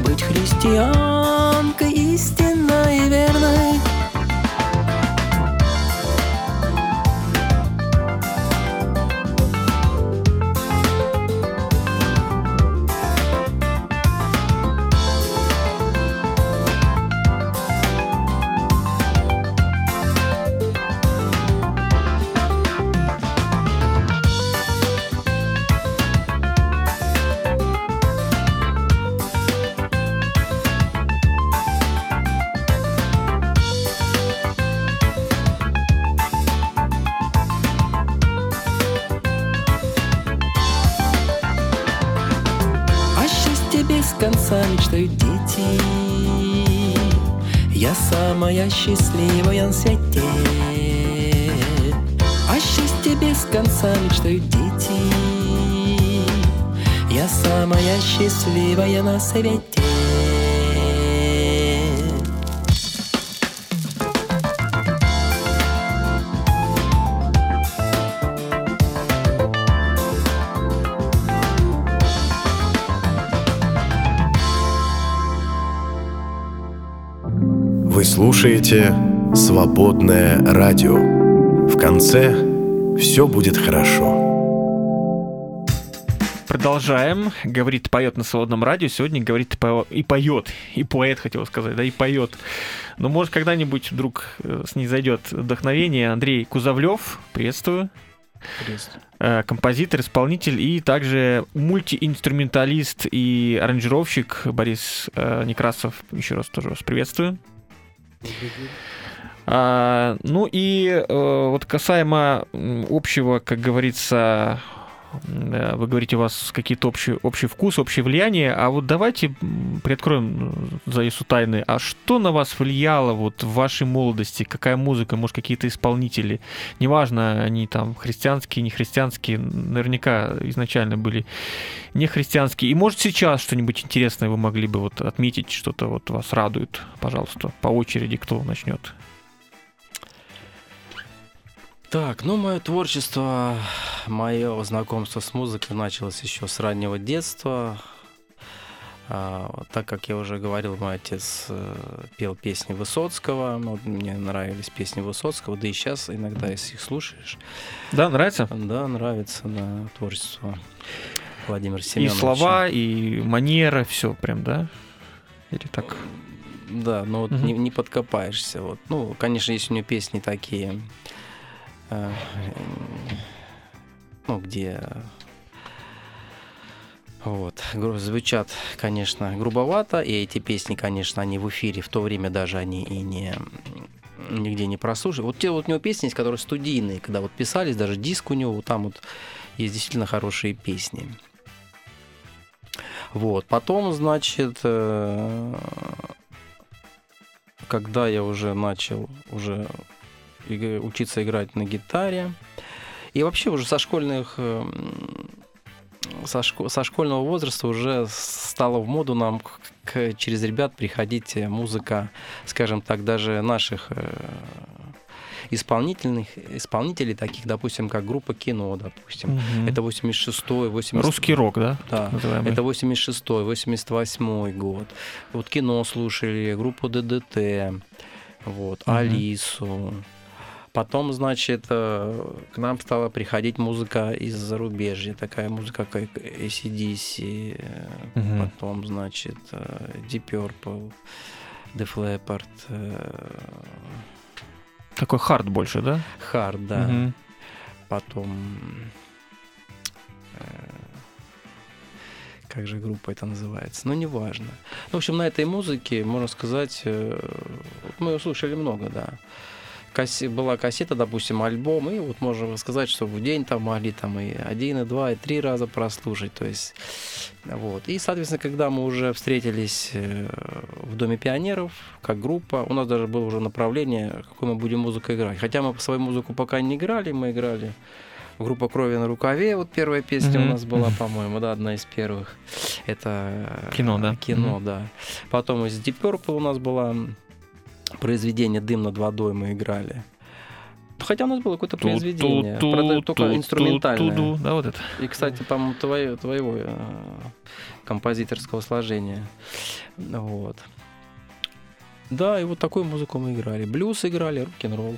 Быть христианкой истинной и верной счастливая на свете Вы слушаете «Свободное радио». В конце все будет хорошо. Продолжаем. Говорит, поет на свободном радио. Сегодня говорит и по- и поет. И поэт, хотел сказать, да, и поет. Но может когда-нибудь вдруг э, снизойдет вдохновение. Андрей Кузовлев, приветствую. Э, Композитор, исполнитель и также мультиинструменталист и аранжировщик Борис э, Некрасов. Еще раз тоже вас приветствую. А, ну и э, вот касаемо общего, как говорится, вы говорите, у вас какие-то общий, общий вкус, общее влияние, а вот давайте приоткроем э, завесу тайны. А что на вас влияло вот в вашей молодости? Какая музыка, может, какие-то исполнители? Неважно, они там христианские, не христианские, наверняка изначально были не христианские. И может сейчас что-нибудь интересное вы могли бы вот отметить, что-то вот вас радует, пожалуйста, по очереди, кто начнет? Так, ну, мое творчество, мое знакомство с музыкой началось еще с раннего детства. А, так как я уже говорил, мой отец э, пел песни Высоцкого, ну, мне нравились песни Высоцкого, да и сейчас иногда, если их слушаешь, Да, нравится? да, нравится, да, творчество Владимира И Семеновича. слова, и манера, все прям, да? Или так? Да, но вот Мгм. не, не подкопаешься. Вот. Ну, конечно, есть у него песни такие, э, ну, где вот, гру- звучат, конечно, грубовато, и эти песни, конечно, они в эфире в то время даже они и не, нигде не прослушать. Вот те вот у него песни есть, которые студийные, когда вот писались, даже диск у него, вот там вот есть действительно хорошие песни. Вот. Потом, значит, э, когда я уже начал уже учиться играть на гитаре, и вообще уже со школьных э, со, шко- со школьного возраста уже стало в моду нам к- к- через ребят приходить э, музыка, скажем так, даже наших э, исполнительных исполнителей, таких, допустим, как группа Кино, допустим. Мгм. Это 86-й, 80 Русский рок, да? Да. Это 86-й, 88-й год. Вот кино слушали, группу ДДТ, вот, Мгм. Алису. Потом, значит, э, к нам стала приходить музыка из зарубежья, такая музыка, как ACDC, э, Мгм. потом, значит, э, Deep Purple, Def Leppard, э, Такой хард больше, да? Hard, да. Мгм. Потом... э, Как же группа это называется? Ну, неважно. Ну, в общем, на этой музыке, можно сказать, э, мы слушали много, да. Кассе- была кассета, допустим, альбом, и вот можно сказать, что в день там могли там и один, и два, и три раза прослушать, то есть вот. И, соответственно, когда мы уже встретились э, в Доме пионеров, как группа, у нас даже было уже направление, какой мы будем музыку играть. Хотя мы свою музыку пока не играли, мы играли группа «Крови на рукаве», вот первая песня Мгм. у нас была, по-моему, да, одна из первых. Это э, Кино, да? Кино, Мгм. да. Потом из Deep Purple у нас было произведение «Дым над водой» мы играли. Хотя у нас было какое-то произведение, правда, только инструментальное. Ту-ду, Да, вот это. И, кстати, по-моему, твое, твоего э, композиторского сложения. Вот. Да, и вот такую музыку мы играли. Блюз играли, рок-н-ролл.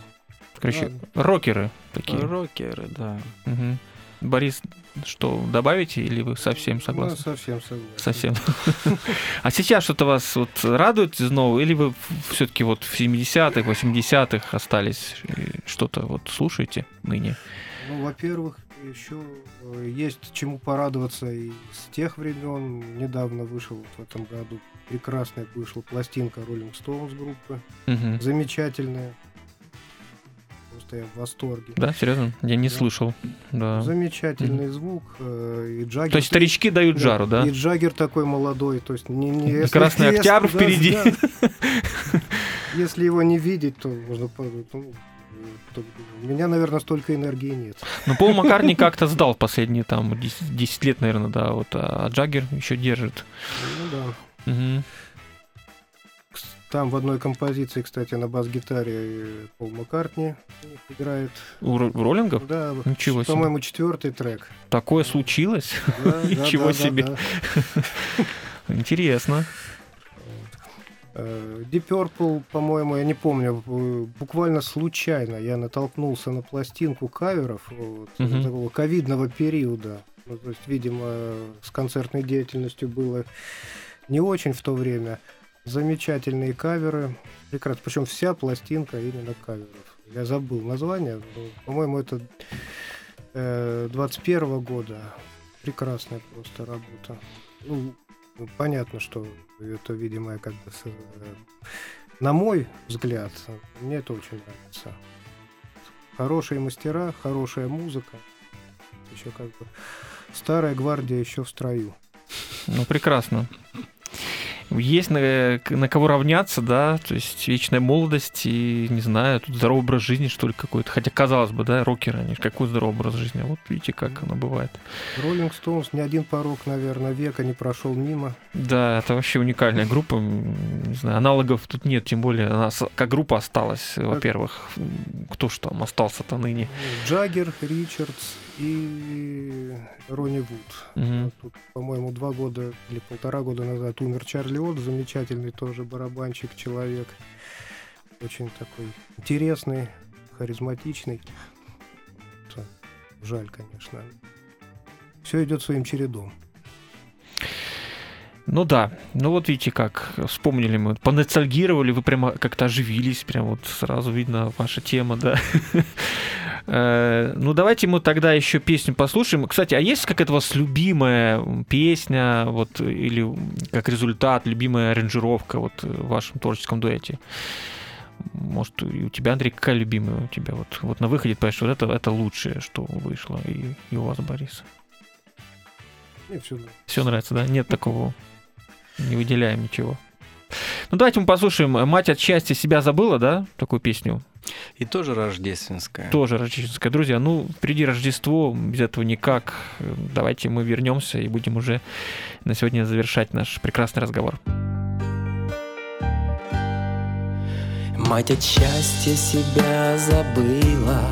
Короче, рокеры такие. Рокеры, да. Мгм. Борис, что, добавите или вы совсем Ну, согласны? совсем согласен. Совсем. А сейчас что-то вас вот радует из нового, или вы все-таки вот в 70-х, 80-х остались, что-то вот слушаете ныне? Ну, во-первых, еще э, есть чему порадоваться и с тех времен. Недавно вышел вот в этом году прекрасная вышла пластинка Rolling Stones группы. Мгм. Замечательная. Просто я в восторге. Да, серьезно? Я не Да. слышал. Да. Замечательный звук. э, И Джаггер... То есть старички дают Да, жару, да? И Джаггер такой молодой. То есть не, не- если- Красный если- Октябрь да, впереди. да. Если его не видеть, то можно... у меня, наверное, столько энергии нет. Ну, Пол Маккарни как-то сдал последние там 10, 10 лет, наверное, да, вот, а Джаггер еще держит. Ну да. Мгм. Там в одной композиции, кстати, на бас-гитаре э, Пол Маккартни играет. У, ро- у роллингов Да, Ничего себе. по-моему, четвертый трек. такое случилось? Да, Ничего да, себе. да. Интересно. Э, Deep Purple, по-моему, я не помню, э, буквально случайно я натолкнулся на пластинку каверов вот, Мгм. такого ковидного периода. Ну, то есть, видимо, с концертной деятельностью было не очень в то время. Замечательные каверы. Прекрасно. Причем вся пластинка именно каверов. Я забыл название. По-моему, это э, 21 года. Прекрасная просто работа. Ну, ну, понятно, что это, видимо, как бы... с- э, На мой взгляд, мне это очень нравится. Хорошие мастера, хорошая музыка. Еще как бы старая гвардия еще в строю. Ну, прекрасно. Есть на, на кого равняться, да, то есть вечная молодость и, не знаю, тут здоровый образ жизни, что ли, какой-то. Хотя, казалось бы, да, рокеры, они какой здоровый образ жизни. А вот видите, как оно бывает. Роллинг Стоунс ни один порог, наверное, века не прошел мимо. Да, это вообще уникальная группа. Не знаю, аналогов тут нет, тем более она как группа осталась, во-первых. Кто ж там остался-то ныне? Джаггер, Ричардс и Ронни Вуд. Вот Тут, по-моему, два года или полтора года назад умер Чарли Отт, замечательный тоже барабанщик, человек. Очень такой интересный, харизматичный. Жаль, конечно. Все идет своим чередом. Ну да, ну вот видите как, вспомнили мы, поностальгировали, вы прямо как-то оживились, прям вот сразу видно ваша тема, да. Э, Ну давайте мы тогда еще песню послушаем. Кстати, а есть какая-то у вас любимая песня, вот, или как результат, любимая аранжировка вот в вашем творческом дуэте? может, и у тебя, Андрей, какая любимая у тебя? Вот, вот на выходе, понимаешь, вот это, это лучшее, что вышло, и, и у вас, Борис. Мне все нравится. Все нравится, да? Нет такого. Не выделяем ничего. Ну, давайте мы послушаем «Мать от счастья себя забыла», да? Такую песню. И тоже рождественская. Тоже рождественская. Друзья, ну, впереди Рождество, без этого никак. Давайте мы вернемся и будем уже на сегодня завершать наш прекрасный разговор. Мать от счастья себя забыла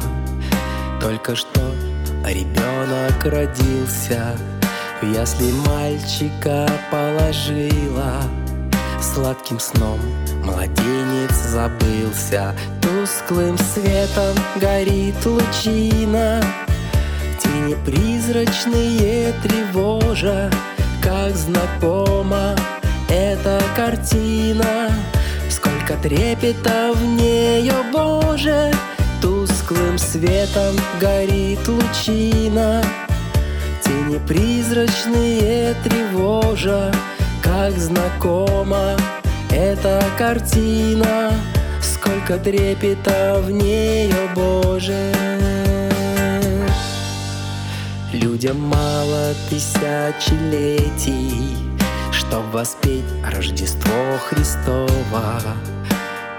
Только что ребенок родился В ясли мальчика положила Сладким сном младенец забылся. Тусклым светом горит лучина. Тени призрачные тревожа Как знакома эта картина. Сколько трепета в нее, Боже! Тусклым светом горит лучина. Тени призрачные тревожа Как знакома эта картина Сколько трепета в нее, Боже. Людям мало тысячелетий Чтоб воспеть Рождество Христово.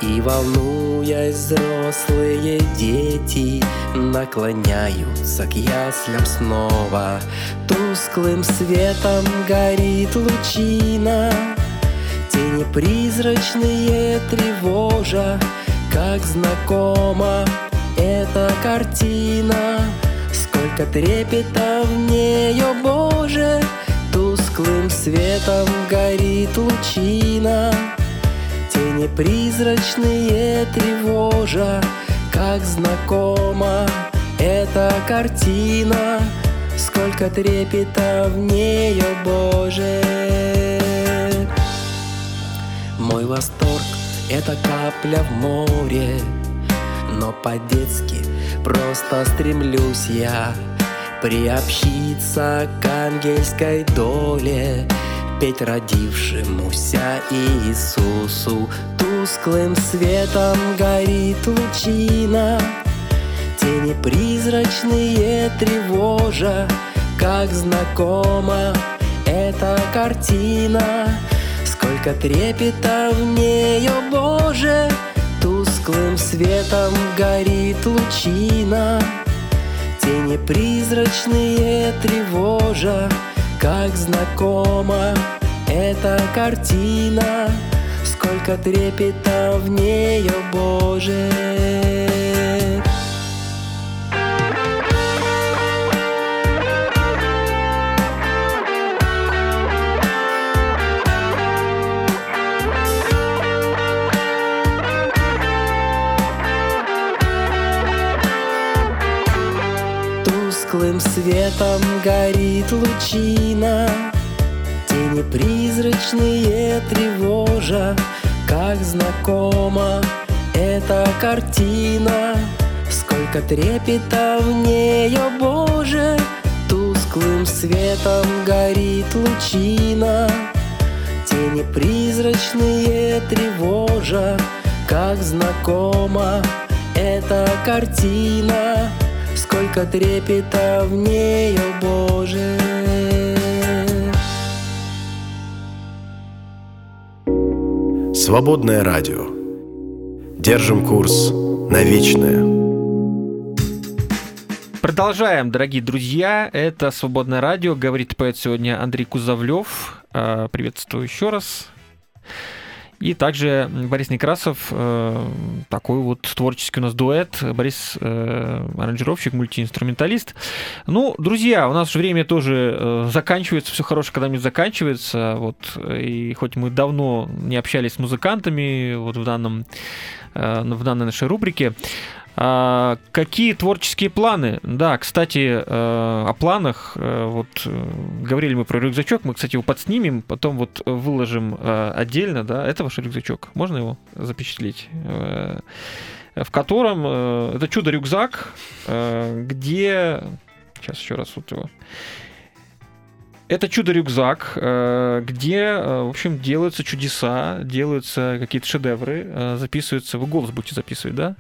И волнуясь взрослые дети Наклоняются к яслям снова. Тусклым светом горит лучина Тени призрачные тревожа Как знакома эта картина. Сколько трепета в нее, Боже Тусклым светом горит лучина. Тени призрачные тревожа Как знакома эта картина. Сколько трепета в нее, Боже Мой восторг — это капля в море. Но по-детски просто стремлюсь я Приобщиться к ангельской доле Петь родившемуся Иисусу Тусклым светом горит лучина. Тени призрачные тревожа Как знакома эта картина Сколько трепета в нее, Боже Тусклым светом горит лучина. Тени призрачные тревожа Как знакома эта картина. Сколько трепета в нее, Боже Светом горит лучина. Тени призрачные тревожа Как знакома эта картина. Сколько трепета в нее, Боже Тусклым светом горит лучина. Тени призрачные тревожа Как знакома эта картина Сколько трепета в нее, Боже Свободное радио. Держим курс на вечное. Продолжаем, дорогие друзья. Это «Свободное радио». Говорит поэт сегодня Андрей Кузовлев. Э, Приветствую еще раз. И также Борис Некрасов, э, такой вот творческий у нас дуэт. Борис э, аранжировщик, мультиинструменталист. Ну, друзья, у нас время тоже э, заканчивается, все хорошее когда-нибудь заканчивается. Вот, и хоть мы давно не общались с музыкантами вот в данном э, в данной нашей рубрике. А, какие творческие планы? Да, кстати, э, о планах. э, Вот э, говорили мы про рюкзачок. Мы, кстати, его подснимем, потом вот выложим отдельно. Да, это ваш рюкзачок. Можно его запечатлеть? В котором это чудо-рюкзак, где сейчас еще раз вот его Это чудо-рюкзак, где, в общем, делаются чудеса, делаются какие-то шедевры, записываются. Вы голос будете записывать, да?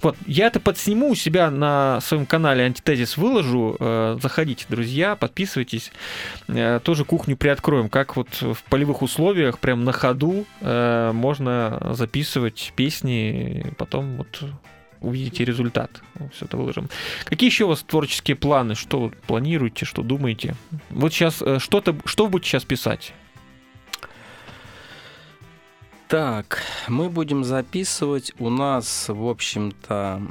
Вот, я это подсниму у себя на своем канале Антитезис выложу. Э, Заходите, друзья, подписывайтесь. Э, Тоже кухню приоткроем. Как вот в полевых условиях, прям на ходу э, можно записывать песни, потом вот увидите результат. Все это выложим. Какие еще у вас творческие планы? Что планируете, что думаете? Вот сейчас что-то, что вы будете сейчас писать? Так, мы будем записывать. У нас, в общем-то,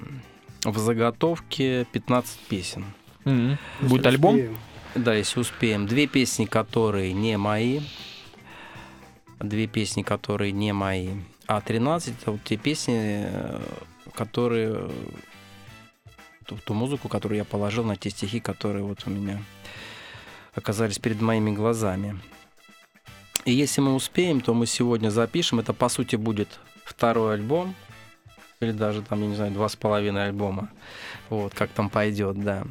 в заготовке 15 песен. Если Будет альбом? успеем. Да, если успеем. Две песни, которые не мои. Две песни, которые не мои. А 13 это вот те песни, э, которые ту, ту музыку, которую я положил на те стихи, которые вот у меня оказались перед моими глазами. И если мы успеем, то мы сегодня запишем. Это, по сути, будет второй альбом. Или даже там, я не знаю, два с половиной альбома. Вот, как там пойдет, да.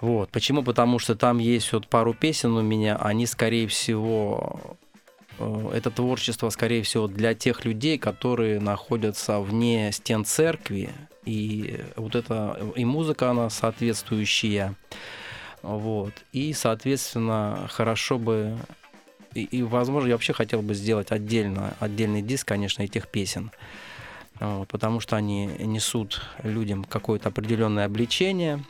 Вот. Почему? Потому что там есть вот пару песен у меня, они, скорее всего, э, это творчество, скорее всего, для тех людей, которые находятся вне стен церкви, и вот это, и музыка, она соответствующая, вот, и, соответственно, хорошо бы, и, и, возможно, я вообще хотел бы сделать отдельно, отдельный диск, конечно, этих песен, вот, потому что они несут людям какое-то определенное обличение,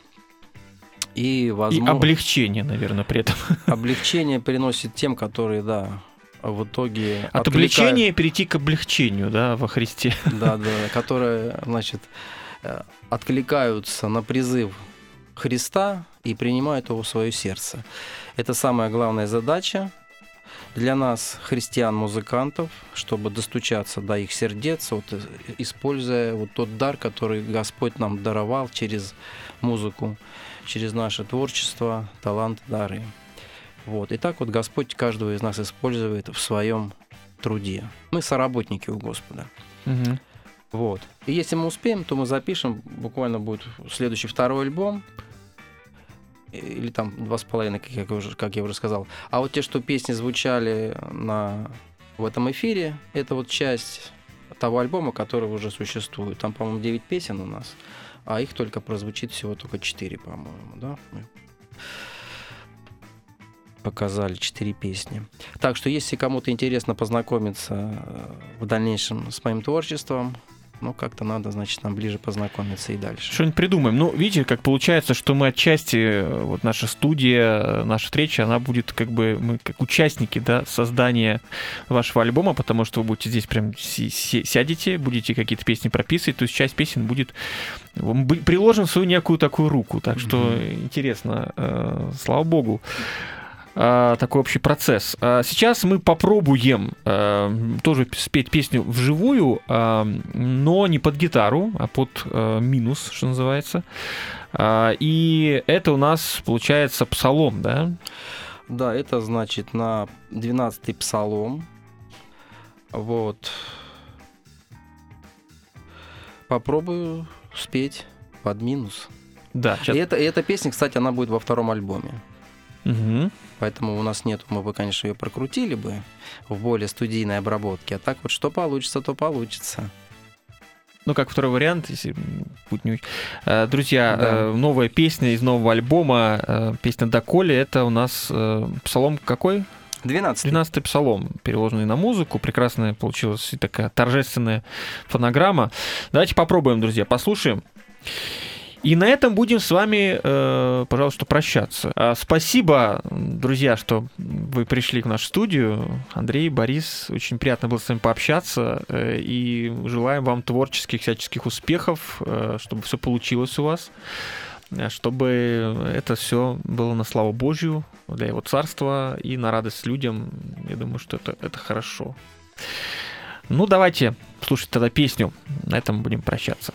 и, И возможно, облегчение, наверное, при этом. облегчение приносит тем, которые, да, в итоге От отвлекают- облегчения перейти к облегчению, да, во Христе. да, да, которые, значит, э, откликаются на призыв Христа и принимают его в свое сердце. Это самая главная задача для нас, христиан-музыкантов, чтобы достучаться до их сердец, вот, э, используя вот тот дар, который Господь нам даровал через музыку, через наше творчество, талант, дары. Вот. И так вот Господь каждого из нас использует в своем труде. Мы соработники у Господа. Мгм. Вот. И если мы успеем, то мы запишем, буквально будет следующий второй альбом, или там два с половиной, как я уже, как я уже сказал. А вот те, что песни звучали на, в этом эфире, это вот часть того альбома, который уже существует. Там, по-моему, 9 песен у нас, а их только прозвучит всего только 4, по-моему, да? Мы показали 4 песни. Так что, если кому-то интересно познакомиться э, в дальнейшем с моим творчеством, ну, как-то надо, значит, нам ближе познакомиться и дальше. Что-нибудь придумаем. Ну, видите, как получается, что мы отчасти, э, вот наша студия, э, наша встреча, она будет как бы, мы как участники, да, создания вашего альбома, потому что вы будете здесь прям сядете, будете какие-то песни прописывать, то есть часть песен будет, приложим свою некую такую руку, так что Мгм. интересно, э, слава богу. А, такой общий процесс. А Сейчас мы попробуем э, тоже спеть песню вживую, а, но не под гитару, а под минус, что называется. А, И это у нас получается псалом, да? Да, это значит на 12-й псалом. Вот. Попробую спеть под минус. Да, И это, и эта песня, кстати, она будет во втором альбоме. Мгм. Поэтому у нас нет, мы бы, конечно, ее прокрутили бы в более студийной обработке. А так вот, что получится, то получится. Ну, как второй вариант, если будет не. Э, Друзья, Да. э, новая песня из нового альбома, э, песня «Доколе», это у нас псалом какой? 12 12-й псалом, переложенный на музыку. Прекрасная получилась и такая торжественная фонограмма. Давайте попробуем, друзья, послушаем. И на этом будем с вами, э, пожалуйста, прощаться. А, Спасибо, друзья, что вы пришли в нашу студию. Андрей, Борис, очень приятно было с вами пообщаться. э, И желаем вам творческих всяческих успехов, э, чтобы все получилось у вас, э, чтобы это все было на славу Божью, для его царства и на радость людям. Я думаю, что это, это хорошо. Ну, давайте слушать тогда песню. На этом будем прощаться.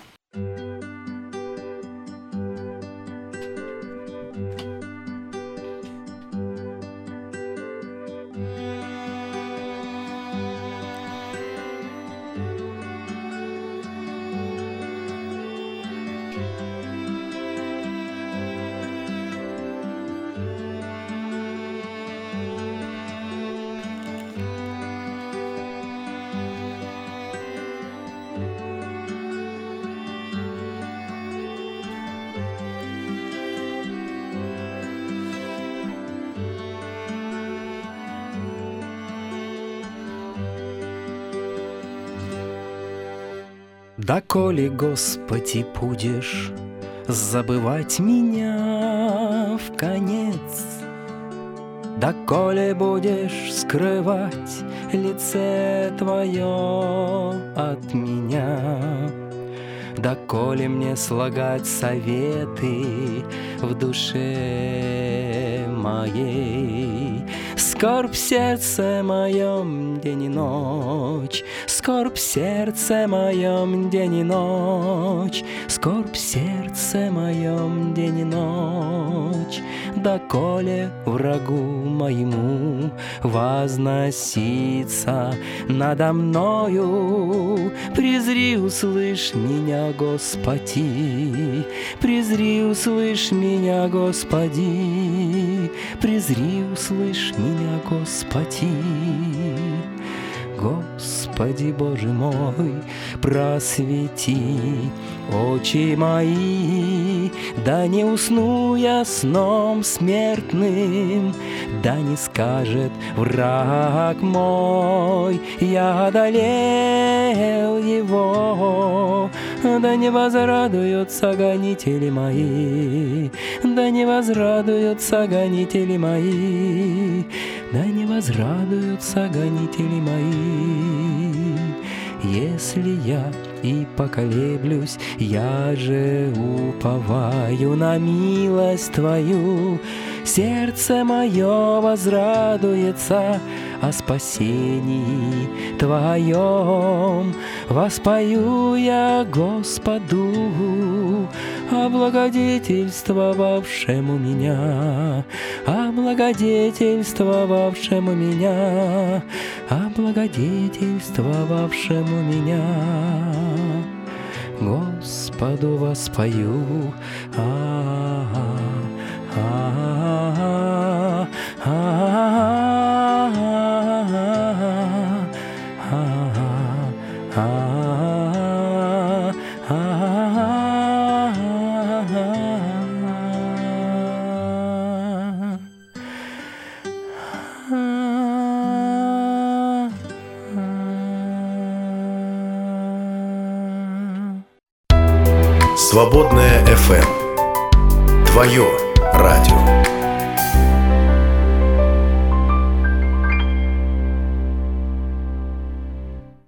Доколе, Господи, будешь забывать меня в конец? Доколе будешь скрывать лице твое от меня? Доколе мне слагать советы в душе моей? Скорбь сердце моем день и ночь, Скорбь сердце моем день и ночь, Скорбь сердце моем день и ночь, Доколе врагу моему возноситься надо мною, Презри, услышь меня, Господи, презри, услышь меня, Господи, презри, услышь меня, Господи. Господи Боже мой, просвети очи мои, да не усну я сном смертным, да не скажет враг мой, я одолел его, да не возрадуются гонители мои, да не возрадуются гонители мои, да не возрадуются гонители мои. Если я и поколеблюсь, я же уповаю на милость Твою. Сердце мое возрадуется о спасении Твоем. Воспою я Господу, облагодетельствовавшему меня, облагодетельствовавшему меня, облагодетельствовавшему меня. Господу воспою, Свободная FM. Твое радио.